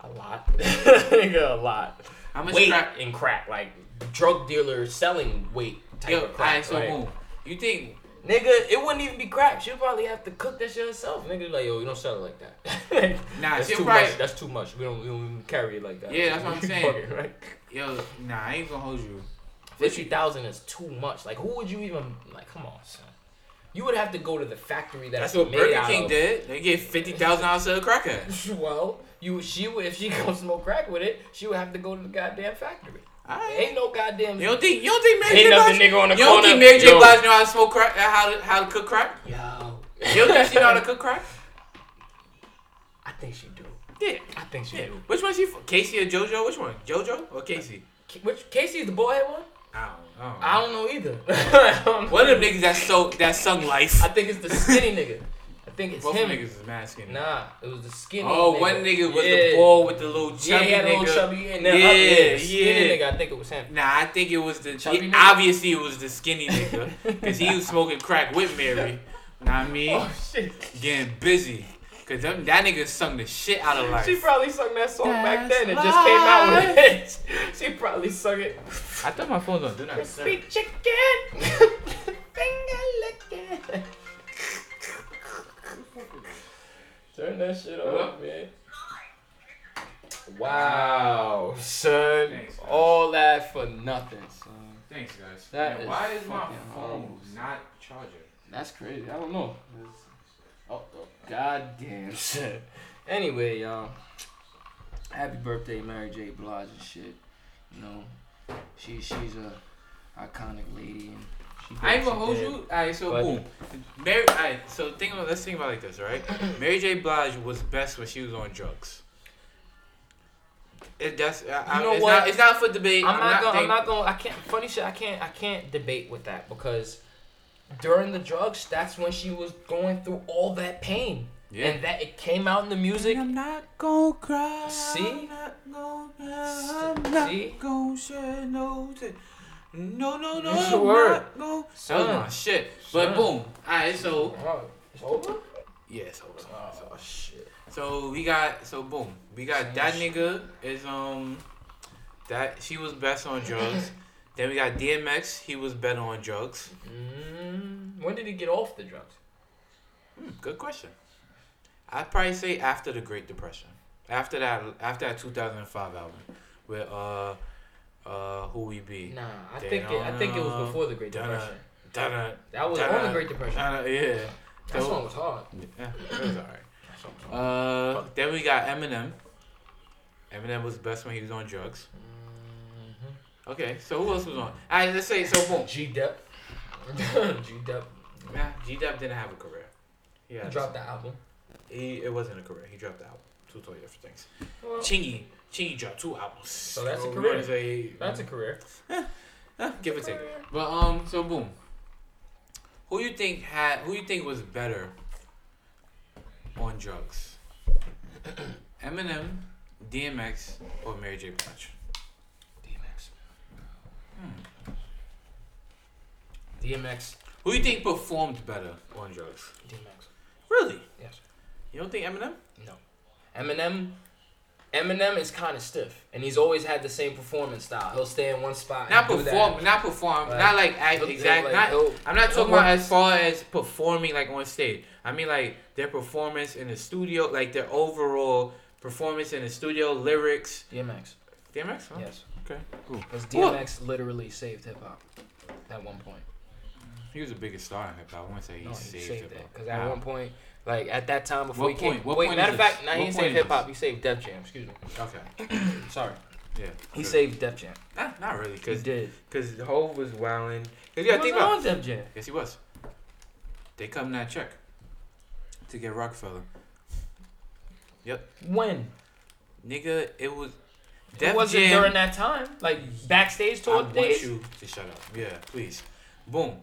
[SPEAKER 1] a lot. Nigga, a lot.
[SPEAKER 2] How much
[SPEAKER 1] weight
[SPEAKER 2] crack?
[SPEAKER 1] in crack, like drug dealer selling weight type
[SPEAKER 2] Yo,
[SPEAKER 1] of crack.
[SPEAKER 2] alright, so
[SPEAKER 1] like,
[SPEAKER 2] boom. You think?
[SPEAKER 1] Nigga, it wouldn't even be crack. She'll probably have to cook that shit herself. Nigga, like, yo, you don't sell it like that.
[SPEAKER 2] Nah,
[SPEAKER 1] that's too
[SPEAKER 2] probably-
[SPEAKER 1] much. That's too much. We don't, we don't even carry it like that.
[SPEAKER 2] Yeah, that's what I'm saying.
[SPEAKER 1] fucking right.
[SPEAKER 2] Yo, nah, I ain't gonna hold you.
[SPEAKER 1] Fifty thousand is too much. Like, who would you even like? Come on, son. You would have to go to the factory that
[SPEAKER 2] That's what Burger King
[SPEAKER 1] of.
[SPEAKER 2] did. They gave fifty thousand dollars to a crackhead.
[SPEAKER 1] Well, you she would if she gonna smoke crack with it, she would have to go to the goddamn factory.
[SPEAKER 2] Alright.
[SPEAKER 1] Ain't no goddamn.
[SPEAKER 2] You don't think? You don't think Mary
[SPEAKER 1] Ain't
[SPEAKER 2] J.
[SPEAKER 1] nothing
[SPEAKER 2] Blige?
[SPEAKER 1] nigga on the
[SPEAKER 2] you don't
[SPEAKER 1] corner.
[SPEAKER 2] think Mary J. Blige know how to smoke crack? How to how to cook crack?
[SPEAKER 1] Yo,
[SPEAKER 2] You don't think she know how to cook crack?
[SPEAKER 1] I think she do.
[SPEAKER 2] Yeah.
[SPEAKER 1] I think she
[SPEAKER 2] yeah.
[SPEAKER 1] do.
[SPEAKER 2] Which one she? f- K-Ci or JoJo? Which one? JoJo or K-Ci?
[SPEAKER 1] K- Which K-Ci's the boy one?
[SPEAKER 2] I don't. I don't know.
[SPEAKER 1] I don't know either. I don't know.
[SPEAKER 2] One of them niggas that so that sung life.
[SPEAKER 1] I think it's the skinny nigga. I think it's
[SPEAKER 2] Both
[SPEAKER 1] him.
[SPEAKER 2] niggas is mad skinny.
[SPEAKER 1] Nah, it was the skinny.
[SPEAKER 2] Oh,
[SPEAKER 1] nigga.
[SPEAKER 2] one nigga was
[SPEAKER 1] Yeah.
[SPEAKER 2] the ball with the little
[SPEAKER 1] Yeah,
[SPEAKER 2] chubby
[SPEAKER 1] he a
[SPEAKER 2] nigga.
[SPEAKER 1] little chubby then
[SPEAKER 2] yeah,
[SPEAKER 1] yeah, skinny
[SPEAKER 2] yeah.
[SPEAKER 1] nigga. I think it was him.
[SPEAKER 2] Nah, I think it was the
[SPEAKER 1] Chubby
[SPEAKER 2] yeah,
[SPEAKER 1] nigga?
[SPEAKER 2] obviously it was the skinny nigga because he was smoking crack with Mary. Know what I mean?
[SPEAKER 1] Oh shit.
[SPEAKER 2] Getting busy. Cause them, that nigga sung the shit out of life.
[SPEAKER 1] She probably sung that song back then and just came out with it. She probably sung it.
[SPEAKER 2] I thought my phone was on do not disturb.
[SPEAKER 1] Crispy chicken, Turn that shit off, man. Wow, son.
[SPEAKER 2] Thanks.
[SPEAKER 1] All that for nothing, son.
[SPEAKER 2] Thanks guys.
[SPEAKER 1] That
[SPEAKER 2] Man,
[SPEAKER 1] is
[SPEAKER 2] why is my phone
[SPEAKER 1] horrible.
[SPEAKER 2] not charging?
[SPEAKER 1] That's crazy. I don't know. Oh, oh goddamn shit. Anyway, y'all. Happy birthday, Mary J. Blige and shit. You know, she she's a iconic lady and
[SPEAKER 6] She
[SPEAKER 2] I ain't
[SPEAKER 6] did,
[SPEAKER 2] gonna hold
[SPEAKER 6] did.
[SPEAKER 2] you. Alright, so
[SPEAKER 6] But-
[SPEAKER 2] boom. Mary, alright, so think about, let's think about it like this, right? Mary J. Blige was best when she was on drugs. It, that's, I, I,
[SPEAKER 1] You know
[SPEAKER 2] it's
[SPEAKER 1] what?
[SPEAKER 2] Not, it's not for debate.
[SPEAKER 1] I'm, not, gonna. I'm not gonna. I can't. Funny shit. I can't. I can't debate with that because during the drugs, that's when she was going through all that pain,
[SPEAKER 2] Yeah.
[SPEAKER 1] and that it came out in the music.
[SPEAKER 2] I'm not gonna cry.
[SPEAKER 1] See?
[SPEAKER 2] I'm not gonna cry. I'm not
[SPEAKER 1] see?
[SPEAKER 2] gonna shed no tears. No, no, no.
[SPEAKER 1] That's the word.
[SPEAKER 2] not gonna- That was my shit. But boom. Alright, so.
[SPEAKER 1] Oh, it's over.
[SPEAKER 2] Yeah, it's over. It's
[SPEAKER 1] Oh
[SPEAKER 2] over.
[SPEAKER 1] shit.
[SPEAKER 2] So we got so boom. We got
[SPEAKER 1] Same
[SPEAKER 2] that
[SPEAKER 1] shit.
[SPEAKER 2] nigga is um that she was best on drugs. then we got DMX. He was better on drugs.
[SPEAKER 1] Mm, when did he get off the drugs?
[SPEAKER 2] Hmm, good question. I'd probably say after the Great Depression. After that, after that 2005 album with uh uh who we be.
[SPEAKER 1] Nah, I
[SPEAKER 2] They
[SPEAKER 1] think it, I think it was before the Great
[SPEAKER 2] know.
[SPEAKER 1] Depression.
[SPEAKER 2] Da-da,
[SPEAKER 1] That was
[SPEAKER 2] da-da,
[SPEAKER 1] on the Great Depression.
[SPEAKER 2] da-da, yeah.
[SPEAKER 1] That
[SPEAKER 2] So-
[SPEAKER 1] song was hard.
[SPEAKER 2] Yeah, it was alright.
[SPEAKER 1] That song was hard.
[SPEAKER 2] Uh, then we got Eminem. Eminem was best when he was on drugs.
[SPEAKER 1] Mhm.
[SPEAKER 2] Okay, so who else was on? Alright, let's say so. Boom.
[SPEAKER 1] G Dep. G Dep.
[SPEAKER 2] Nah, G Dep didn't have a career. Yeah.
[SPEAKER 1] He
[SPEAKER 2] had
[SPEAKER 1] dropped that album.
[SPEAKER 2] He, it wasn't a career. He dropped the album. Two totally different things.
[SPEAKER 1] Well,
[SPEAKER 2] Chingy, Chingy dropped two albums. So
[SPEAKER 1] that's a career.
[SPEAKER 2] gonna Say,
[SPEAKER 1] that's a career.
[SPEAKER 2] eh, give or take. But um, so boom. Who you think had? Who you think was better on drugs? Eminem, DMX, or Mary J. Blige?
[SPEAKER 1] DMX.
[SPEAKER 2] Hmm.
[SPEAKER 1] DMX.
[SPEAKER 2] Who you think performed better on drugs?
[SPEAKER 1] DMX.
[SPEAKER 2] Really?
[SPEAKER 1] Yes.
[SPEAKER 2] You don't think Eminem?
[SPEAKER 1] No. Eminem. Eminem is kind of stiff, and he's always had the same performance style. He'll stay in one spot. and
[SPEAKER 2] Not
[SPEAKER 1] do
[SPEAKER 2] perform,
[SPEAKER 1] that.
[SPEAKER 2] not perform,
[SPEAKER 1] Right.
[SPEAKER 2] not like act
[SPEAKER 1] He'll-
[SPEAKER 2] exact.
[SPEAKER 1] he'll,
[SPEAKER 2] not, I'm not talking about as far as performing like on stage. I mean like their performance in the studio, like their overall performance in the studio, lyrics.
[SPEAKER 1] DMX.
[SPEAKER 2] DMX? Huh?
[SPEAKER 1] Yes.
[SPEAKER 2] Okay, cool.
[SPEAKER 1] Because
[SPEAKER 2] Well-
[SPEAKER 1] DMX literally saved hip hop at one point.
[SPEAKER 2] He was the biggest star in hip hop. I wouldn't say he
[SPEAKER 1] No, he
[SPEAKER 2] saved,
[SPEAKER 1] saved it. Because at one point, like at that time before
[SPEAKER 2] What
[SPEAKER 1] he came.
[SPEAKER 2] What
[SPEAKER 1] wait,
[SPEAKER 2] point
[SPEAKER 1] matter of fact,
[SPEAKER 2] this?
[SPEAKER 1] nah, he
[SPEAKER 2] What
[SPEAKER 1] didn't
[SPEAKER 2] point
[SPEAKER 1] save
[SPEAKER 2] is
[SPEAKER 1] hip hop. He saved Def Jam. Excuse me.
[SPEAKER 2] Okay.
[SPEAKER 1] Sorry.
[SPEAKER 2] Yeah.
[SPEAKER 1] He
[SPEAKER 2] good.
[SPEAKER 1] saved Def Jam.
[SPEAKER 2] Nah, not really,
[SPEAKER 1] He did.
[SPEAKER 2] cause Hove was wilding. Cause you
[SPEAKER 1] He
[SPEAKER 2] gotta think
[SPEAKER 1] wasn't
[SPEAKER 2] about.
[SPEAKER 1] on Def Jam.
[SPEAKER 2] Yes, he was. They come that check to get Rockefeller. Yep.
[SPEAKER 1] When?
[SPEAKER 2] Nigga, it was.
[SPEAKER 1] it wasn't
[SPEAKER 2] Jam-
[SPEAKER 1] during that time. Like backstage
[SPEAKER 2] talk
[SPEAKER 1] days?
[SPEAKER 2] I
[SPEAKER 1] want
[SPEAKER 2] you to shut up. Yeah, please. Boom.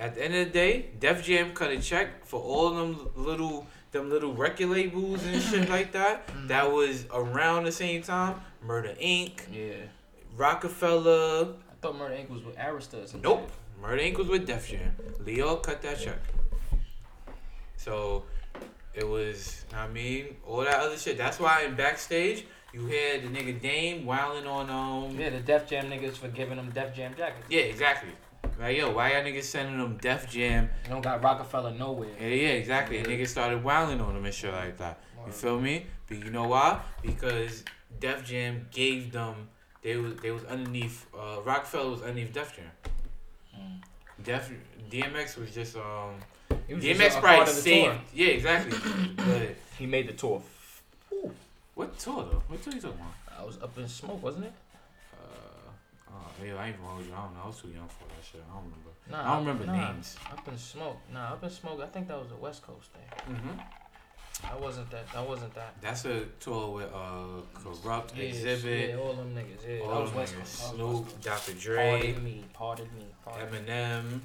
[SPEAKER 2] At the end of the day, Def Jam cut a check for all them little them little record labels and shit like that.
[SPEAKER 1] Mm-hmm.
[SPEAKER 2] That was around the same time. Murder Inc.
[SPEAKER 1] Yeah.
[SPEAKER 2] Rockefeller.
[SPEAKER 1] I thought Murder Inc. was with Arista or something.
[SPEAKER 2] Nope. Murder Inc. was with Def Jam. Lyor cut that check. So it was, I mean, all that other shit. That's why in backstage you had the nigga Dame wilding on um
[SPEAKER 1] Yeah, the Def Jam niggas for giving them Def Jam jackets.
[SPEAKER 2] Yeah, exactly. Like, yo, why y'all niggas sending them Def Jam?
[SPEAKER 1] You don't got Rockefeller nowhere.
[SPEAKER 2] Yeah, yeah, exactly. And niggas started wilding on them and shit like that. You feel me? But you know why? Because Def Jam gave them. They was they was underneath. Uh, Rockefeller was underneath Def Jam. Def DMX was just um.
[SPEAKER 1] Was
[SPEAKER 2] DMX
[SPEAKER 1] just
[SPEAKER 2] probably
[SPEAKER 1] part of the
[SPEAKER 2] saved.
[SPEAKER 1] tour.
[SPEAKER 2] Yeah, exactly. but
[SPEAKER 1] He made the tour.
[SPEAKER 2] what tour though? What tour you talking about?
[SPEAKER 1] I was up in smoke, wasn't it?
[SPEAKER 2] Oh, yeah, I ain't even hold you. I don't know. I was too young for that shit. I don't remember.
[SPEAKER 1] Nah,
[SPEAKER 2] I don't remember
[SPEAKER 1] nah.
[SPEAKER 2] names.
[SPEAKER 1] Up in smoke. Nah, up in smoke. I think that was a West Coast thing.
[SPEAKER 2] Mm-hmm.
[SPEAKER 1] That wasn't that. That wasn't that.
[SPEAKER 2] That's a tour with uh Kurupt,
[SPEAKER 1] Yeah,
[SPEAKER 2] Xzibit,
[SPEAKER 1] Yeah, all them niggas. Yeah,
[SPEAKER 2] all them
[SPEAKER 1] West
[SPEAKER 2] niggas,
[SPEAKER 1] Coast. That was West
[SPEAKER 2] Snoop, Dr. Dre,
[SPEAKER 1] Pardon me. Pardon me. Pardon.
[SPEAKER 2] Eminem.
[SPEAKER 1] Me.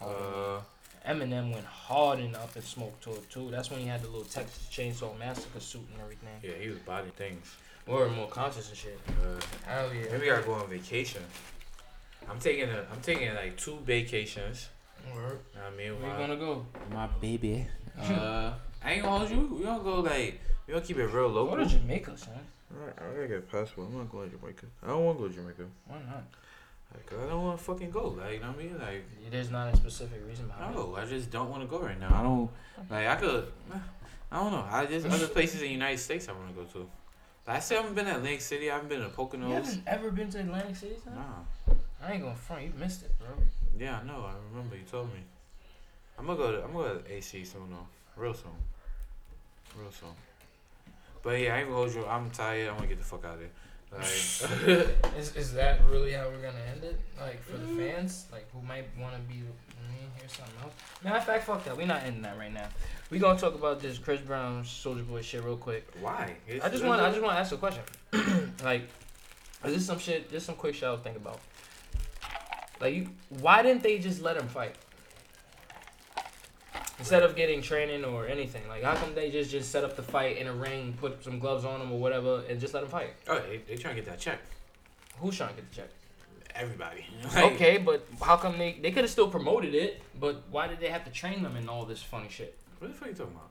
[SPEAKER 2] Uh,
[SPEAKER 1] Eminem went hard in the Up in Smoke tour too. That's when he had the little Texas Chainsaw Massacre suit and everything.
[SPEAKER 2] yeah, he was bodying things.
[SPEAKER 1] Or more conscious and shit.
[SPEAKER 2] Uh,
[SPEAKER 1] Hell yeah.
[SPEAKER 2] maybe we gotta go on vacation. I'm taking a, I'm taking like two vacations.
[SPEAKER 1] Word.
[SPEAKER 2] I mean,
[SPEAKER 1] Where you gonna go?
[SPEAKER 2] my baby. Uh, I ain't gonna hold you. We gonna go like, we gonna keep it real
[SPEAKER 1] Go
[SPEAKER 2] local.
[SPEAKER 1] to Jamaica, son.
[SPEAKER 2] Alright, I gotta get a passport. I'm not going to Jamaica. I don't want to go to Jamaica.
[SPEAKER 1] Why not?
[SPEAKER 2] Like, 'cause I don't want to fucking go. Like, you know what I mean? Like,
[SPEAKER 1] There's not a specific reason behind it.
[SPEAKER 2] no, I just don't want to go right now. I don't, like, I could, I don't know. I just, other places in the United States I want to go to. Like, I haven't been to Atlantic City. I haven't been to Poconos.
[SPEAKER 1] You haven't ever been to Atlantic City, son?
[SPEAKER 2] Nah.
[SPEAKER 1] I ain't gonna front. You missed it, bro.
[SPEAKER 2] Yeah, I know. I remember you told me. I'm gonna go to, I'm gonna go to AC soon though. Real soon. Real soon. But yeah, I ain't gonna hold you. I'm tired. I want to get the fuck out of here. Like,
[SPEAKER 1] Is, is that really how we're gonna end it? Like for the mm-hmm. fans, like who might want to be. Mean, here's something else. Matter of fact, fuck that. We're not ending that right now. We gonna talk about this Chris Brown Soulja Boy shit real quick.
[SPEAKER 2] Why? It's-
[SPEAKER 1] I just want. I just want to ask a question. like, is this some shit? Just some quick shit I was thinking about. Like, you, why didn't they just let him fight? Instead of getting training or anything, like how come they just just set up the fight in a ring, put some gloves on them or whatever, and just let them fight?
[SPEAKER 2] Oh, they, they trying to get that check.
[SPEAKER 1] Who's trying to get the check?
[SPEAKER 2] Everybody. Like,
[SPEAKER 1] okay, but how come they they could have still promoted it? But why did they have to train them in all this funny shit?
[SPEAKER 2] What the fuck you talking about?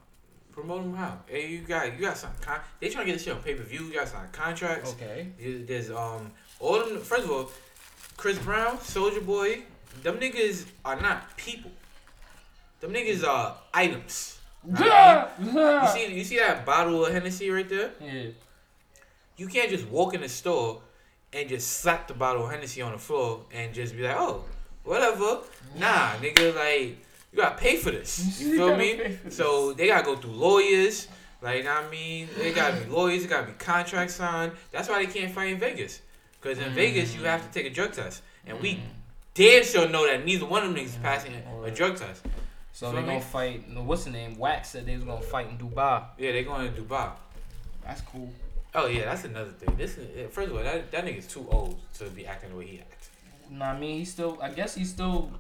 [SPEAKER 2] Promote them how? Hey, you got you got some. Con- they trying to get this shit on pay per view. You got some contracts.
[SPEAKER 1] Okay.
[SPEAKER 2] There's um all them. First of all, Chris Brown, Soulja Boy, them niggas are not people. Them niggas are items.
[SPEAKER 1] Yeah.
[SPEAKER 2] You see, you see that bottle of Hennessy right there?
[SPEAKER 1] Yeah.
[SPEAKER 2] You can't just walk in the store and just slap the bottle of Hennessy on the floor and just be like, oh, whatever. Nah, nigga, like you gotta pay for this. You feel me? So they gotta go through lawyers. Like, you know what I mean, they gotta be lawyers. They gotta be contracts signed. That's why they can't fight in Vegas. Cause in Vegas you have to take a drug test, and we damn sure know that neither one of them niggas is passing a drug test.
[SPEAKER 1] So they gonna fight. no, What's the name? Wax said they was gonna fight in Dubai.
[SPEAKER 2] Yeah, they going to Dubai.
[SPEAKER 1] That's cool.
[SPEAKER 2] Oh yeah, that's another thing. This is first of all, that that nigga's too old to be acting the way he acts.
[SPEAKER 1] Nah, I mean he's still. I guess he's still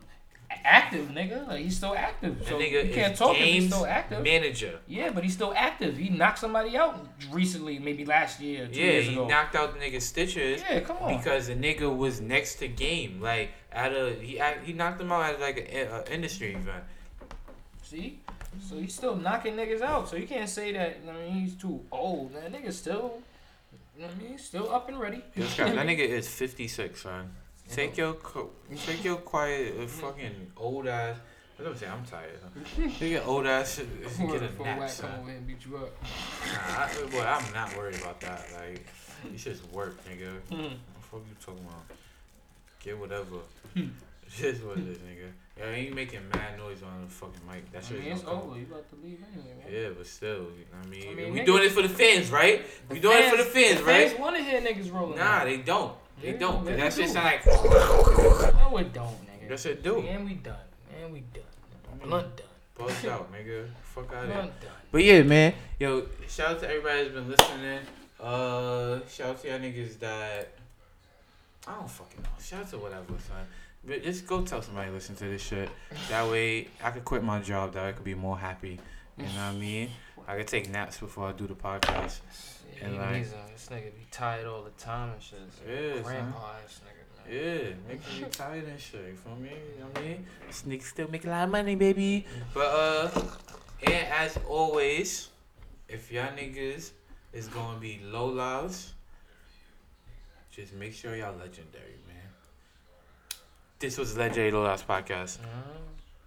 [SPEAKER 1] active, nigga. Like he's still active. So you can't talk if he's still active.
[SPEAKER 2] manager.
[SPEAKER 1] Yeah, but he's still active. He knocked somebody out recently, maybe last year, two
[SPEAKER 2] Yeah,
[SPEAKER 1] years
[SPEAKER 2] he
[SPEAKER 1] ago.
[SPEAKER 2] knocked out the nigga Stitches
[SPEAKER 1] yeah, come on.
[SPEAKER 2] because the nigga was next to game. Like at a he he knocked him out at like an industry event.
[SPEAKER 1] See? So he's still knocking niggas out. So you can't say that. I mean, he's too old. That nigga's still. You know what I mean? He's still up and ready.
[SPEAKER 2] That nigga is fifty six, son. Take your co- take your quiet uh, fucking old ass. I gonna say I'm tired. Huh? Take your old ass shit and get a nap, son.
[SPEAKER 1] come over and beat you up.
[SPEAKER 2] Nah, I, boy, I'm not worried about that. Like, you just work, nigga.
[SPEAKER 1] Hmm.
[SPEAKER 2] What the fuck you talking about? Get whatever. It's just what it is, nigga. Yo, ain't making mad noise on the fucking mic. That
[SPEAKER 1] I
[SPEAKER 2] shit
[SPEAKER 1] mean, it's
[SPEAKER 2] gonna come.
[SPEAKER 1] You about to leave anyway, man.
[SPEAKER 2] Yeah, but still, you know what I mean,
[SPEAKER 1] I mean,
[SPEAKER 2] we
[SPEAKER 1] niggas-
[SPEAKER 2] doing it for the fans, right? We doing it for the fans, right?
[SPEAKER 1] Fans want to hear niggas rolling.
[SPEAKER 2] Nah,
[SPEAKER 1] out.
[SPEAKER 2] they don't. They
[SPEAKER 1] Yeah,
[SPEAKER 2] don't. 'cause
[SPEAKER 1] they
[SPEAKER 2] that shit
[SPEAKER 1] do.
[SPEAKER 2] sound like.
[SPEAKER 1] No, it don't, nigga.
[SPEAKER 2] Yes, it do.
[SPEAKER 1] And we done. And we done. Blunt done.
[SPEAKER 2] Bust out, nigga. Fuck out of here.
[SPEAKER 1] Done.
[SPEAKER 2] But yeah, man. Yo, shout out to everybody that's been listening. Uh, shout out to y'all niggas that I don't fucking know. Shout out to whatever, son. Just go tell somebody to listen to this shit. That way, I could quit my job. That way, I could be more happy. You know what I mean? I could take naps before I do the podcast.
[SPEAKER 1] Yeah,
[SPEAKER 2] And like-
[SPEAKER 1] a- this nigga be tired all the time and shit.
[SPEAKER 2] Yeah.
[SPEAKER 1] Grandpa ass nigga.
[SPEAKER 2] Yeah, making me tired and shit. You feel me? You know what I mean? This nigga still make a lot of money, baby. But uh, and as always, if y'all niggas is gonna be low lives, just make sure y'all legendary. This was Low Lives Podcast.
[SPEAKER 1] Uh,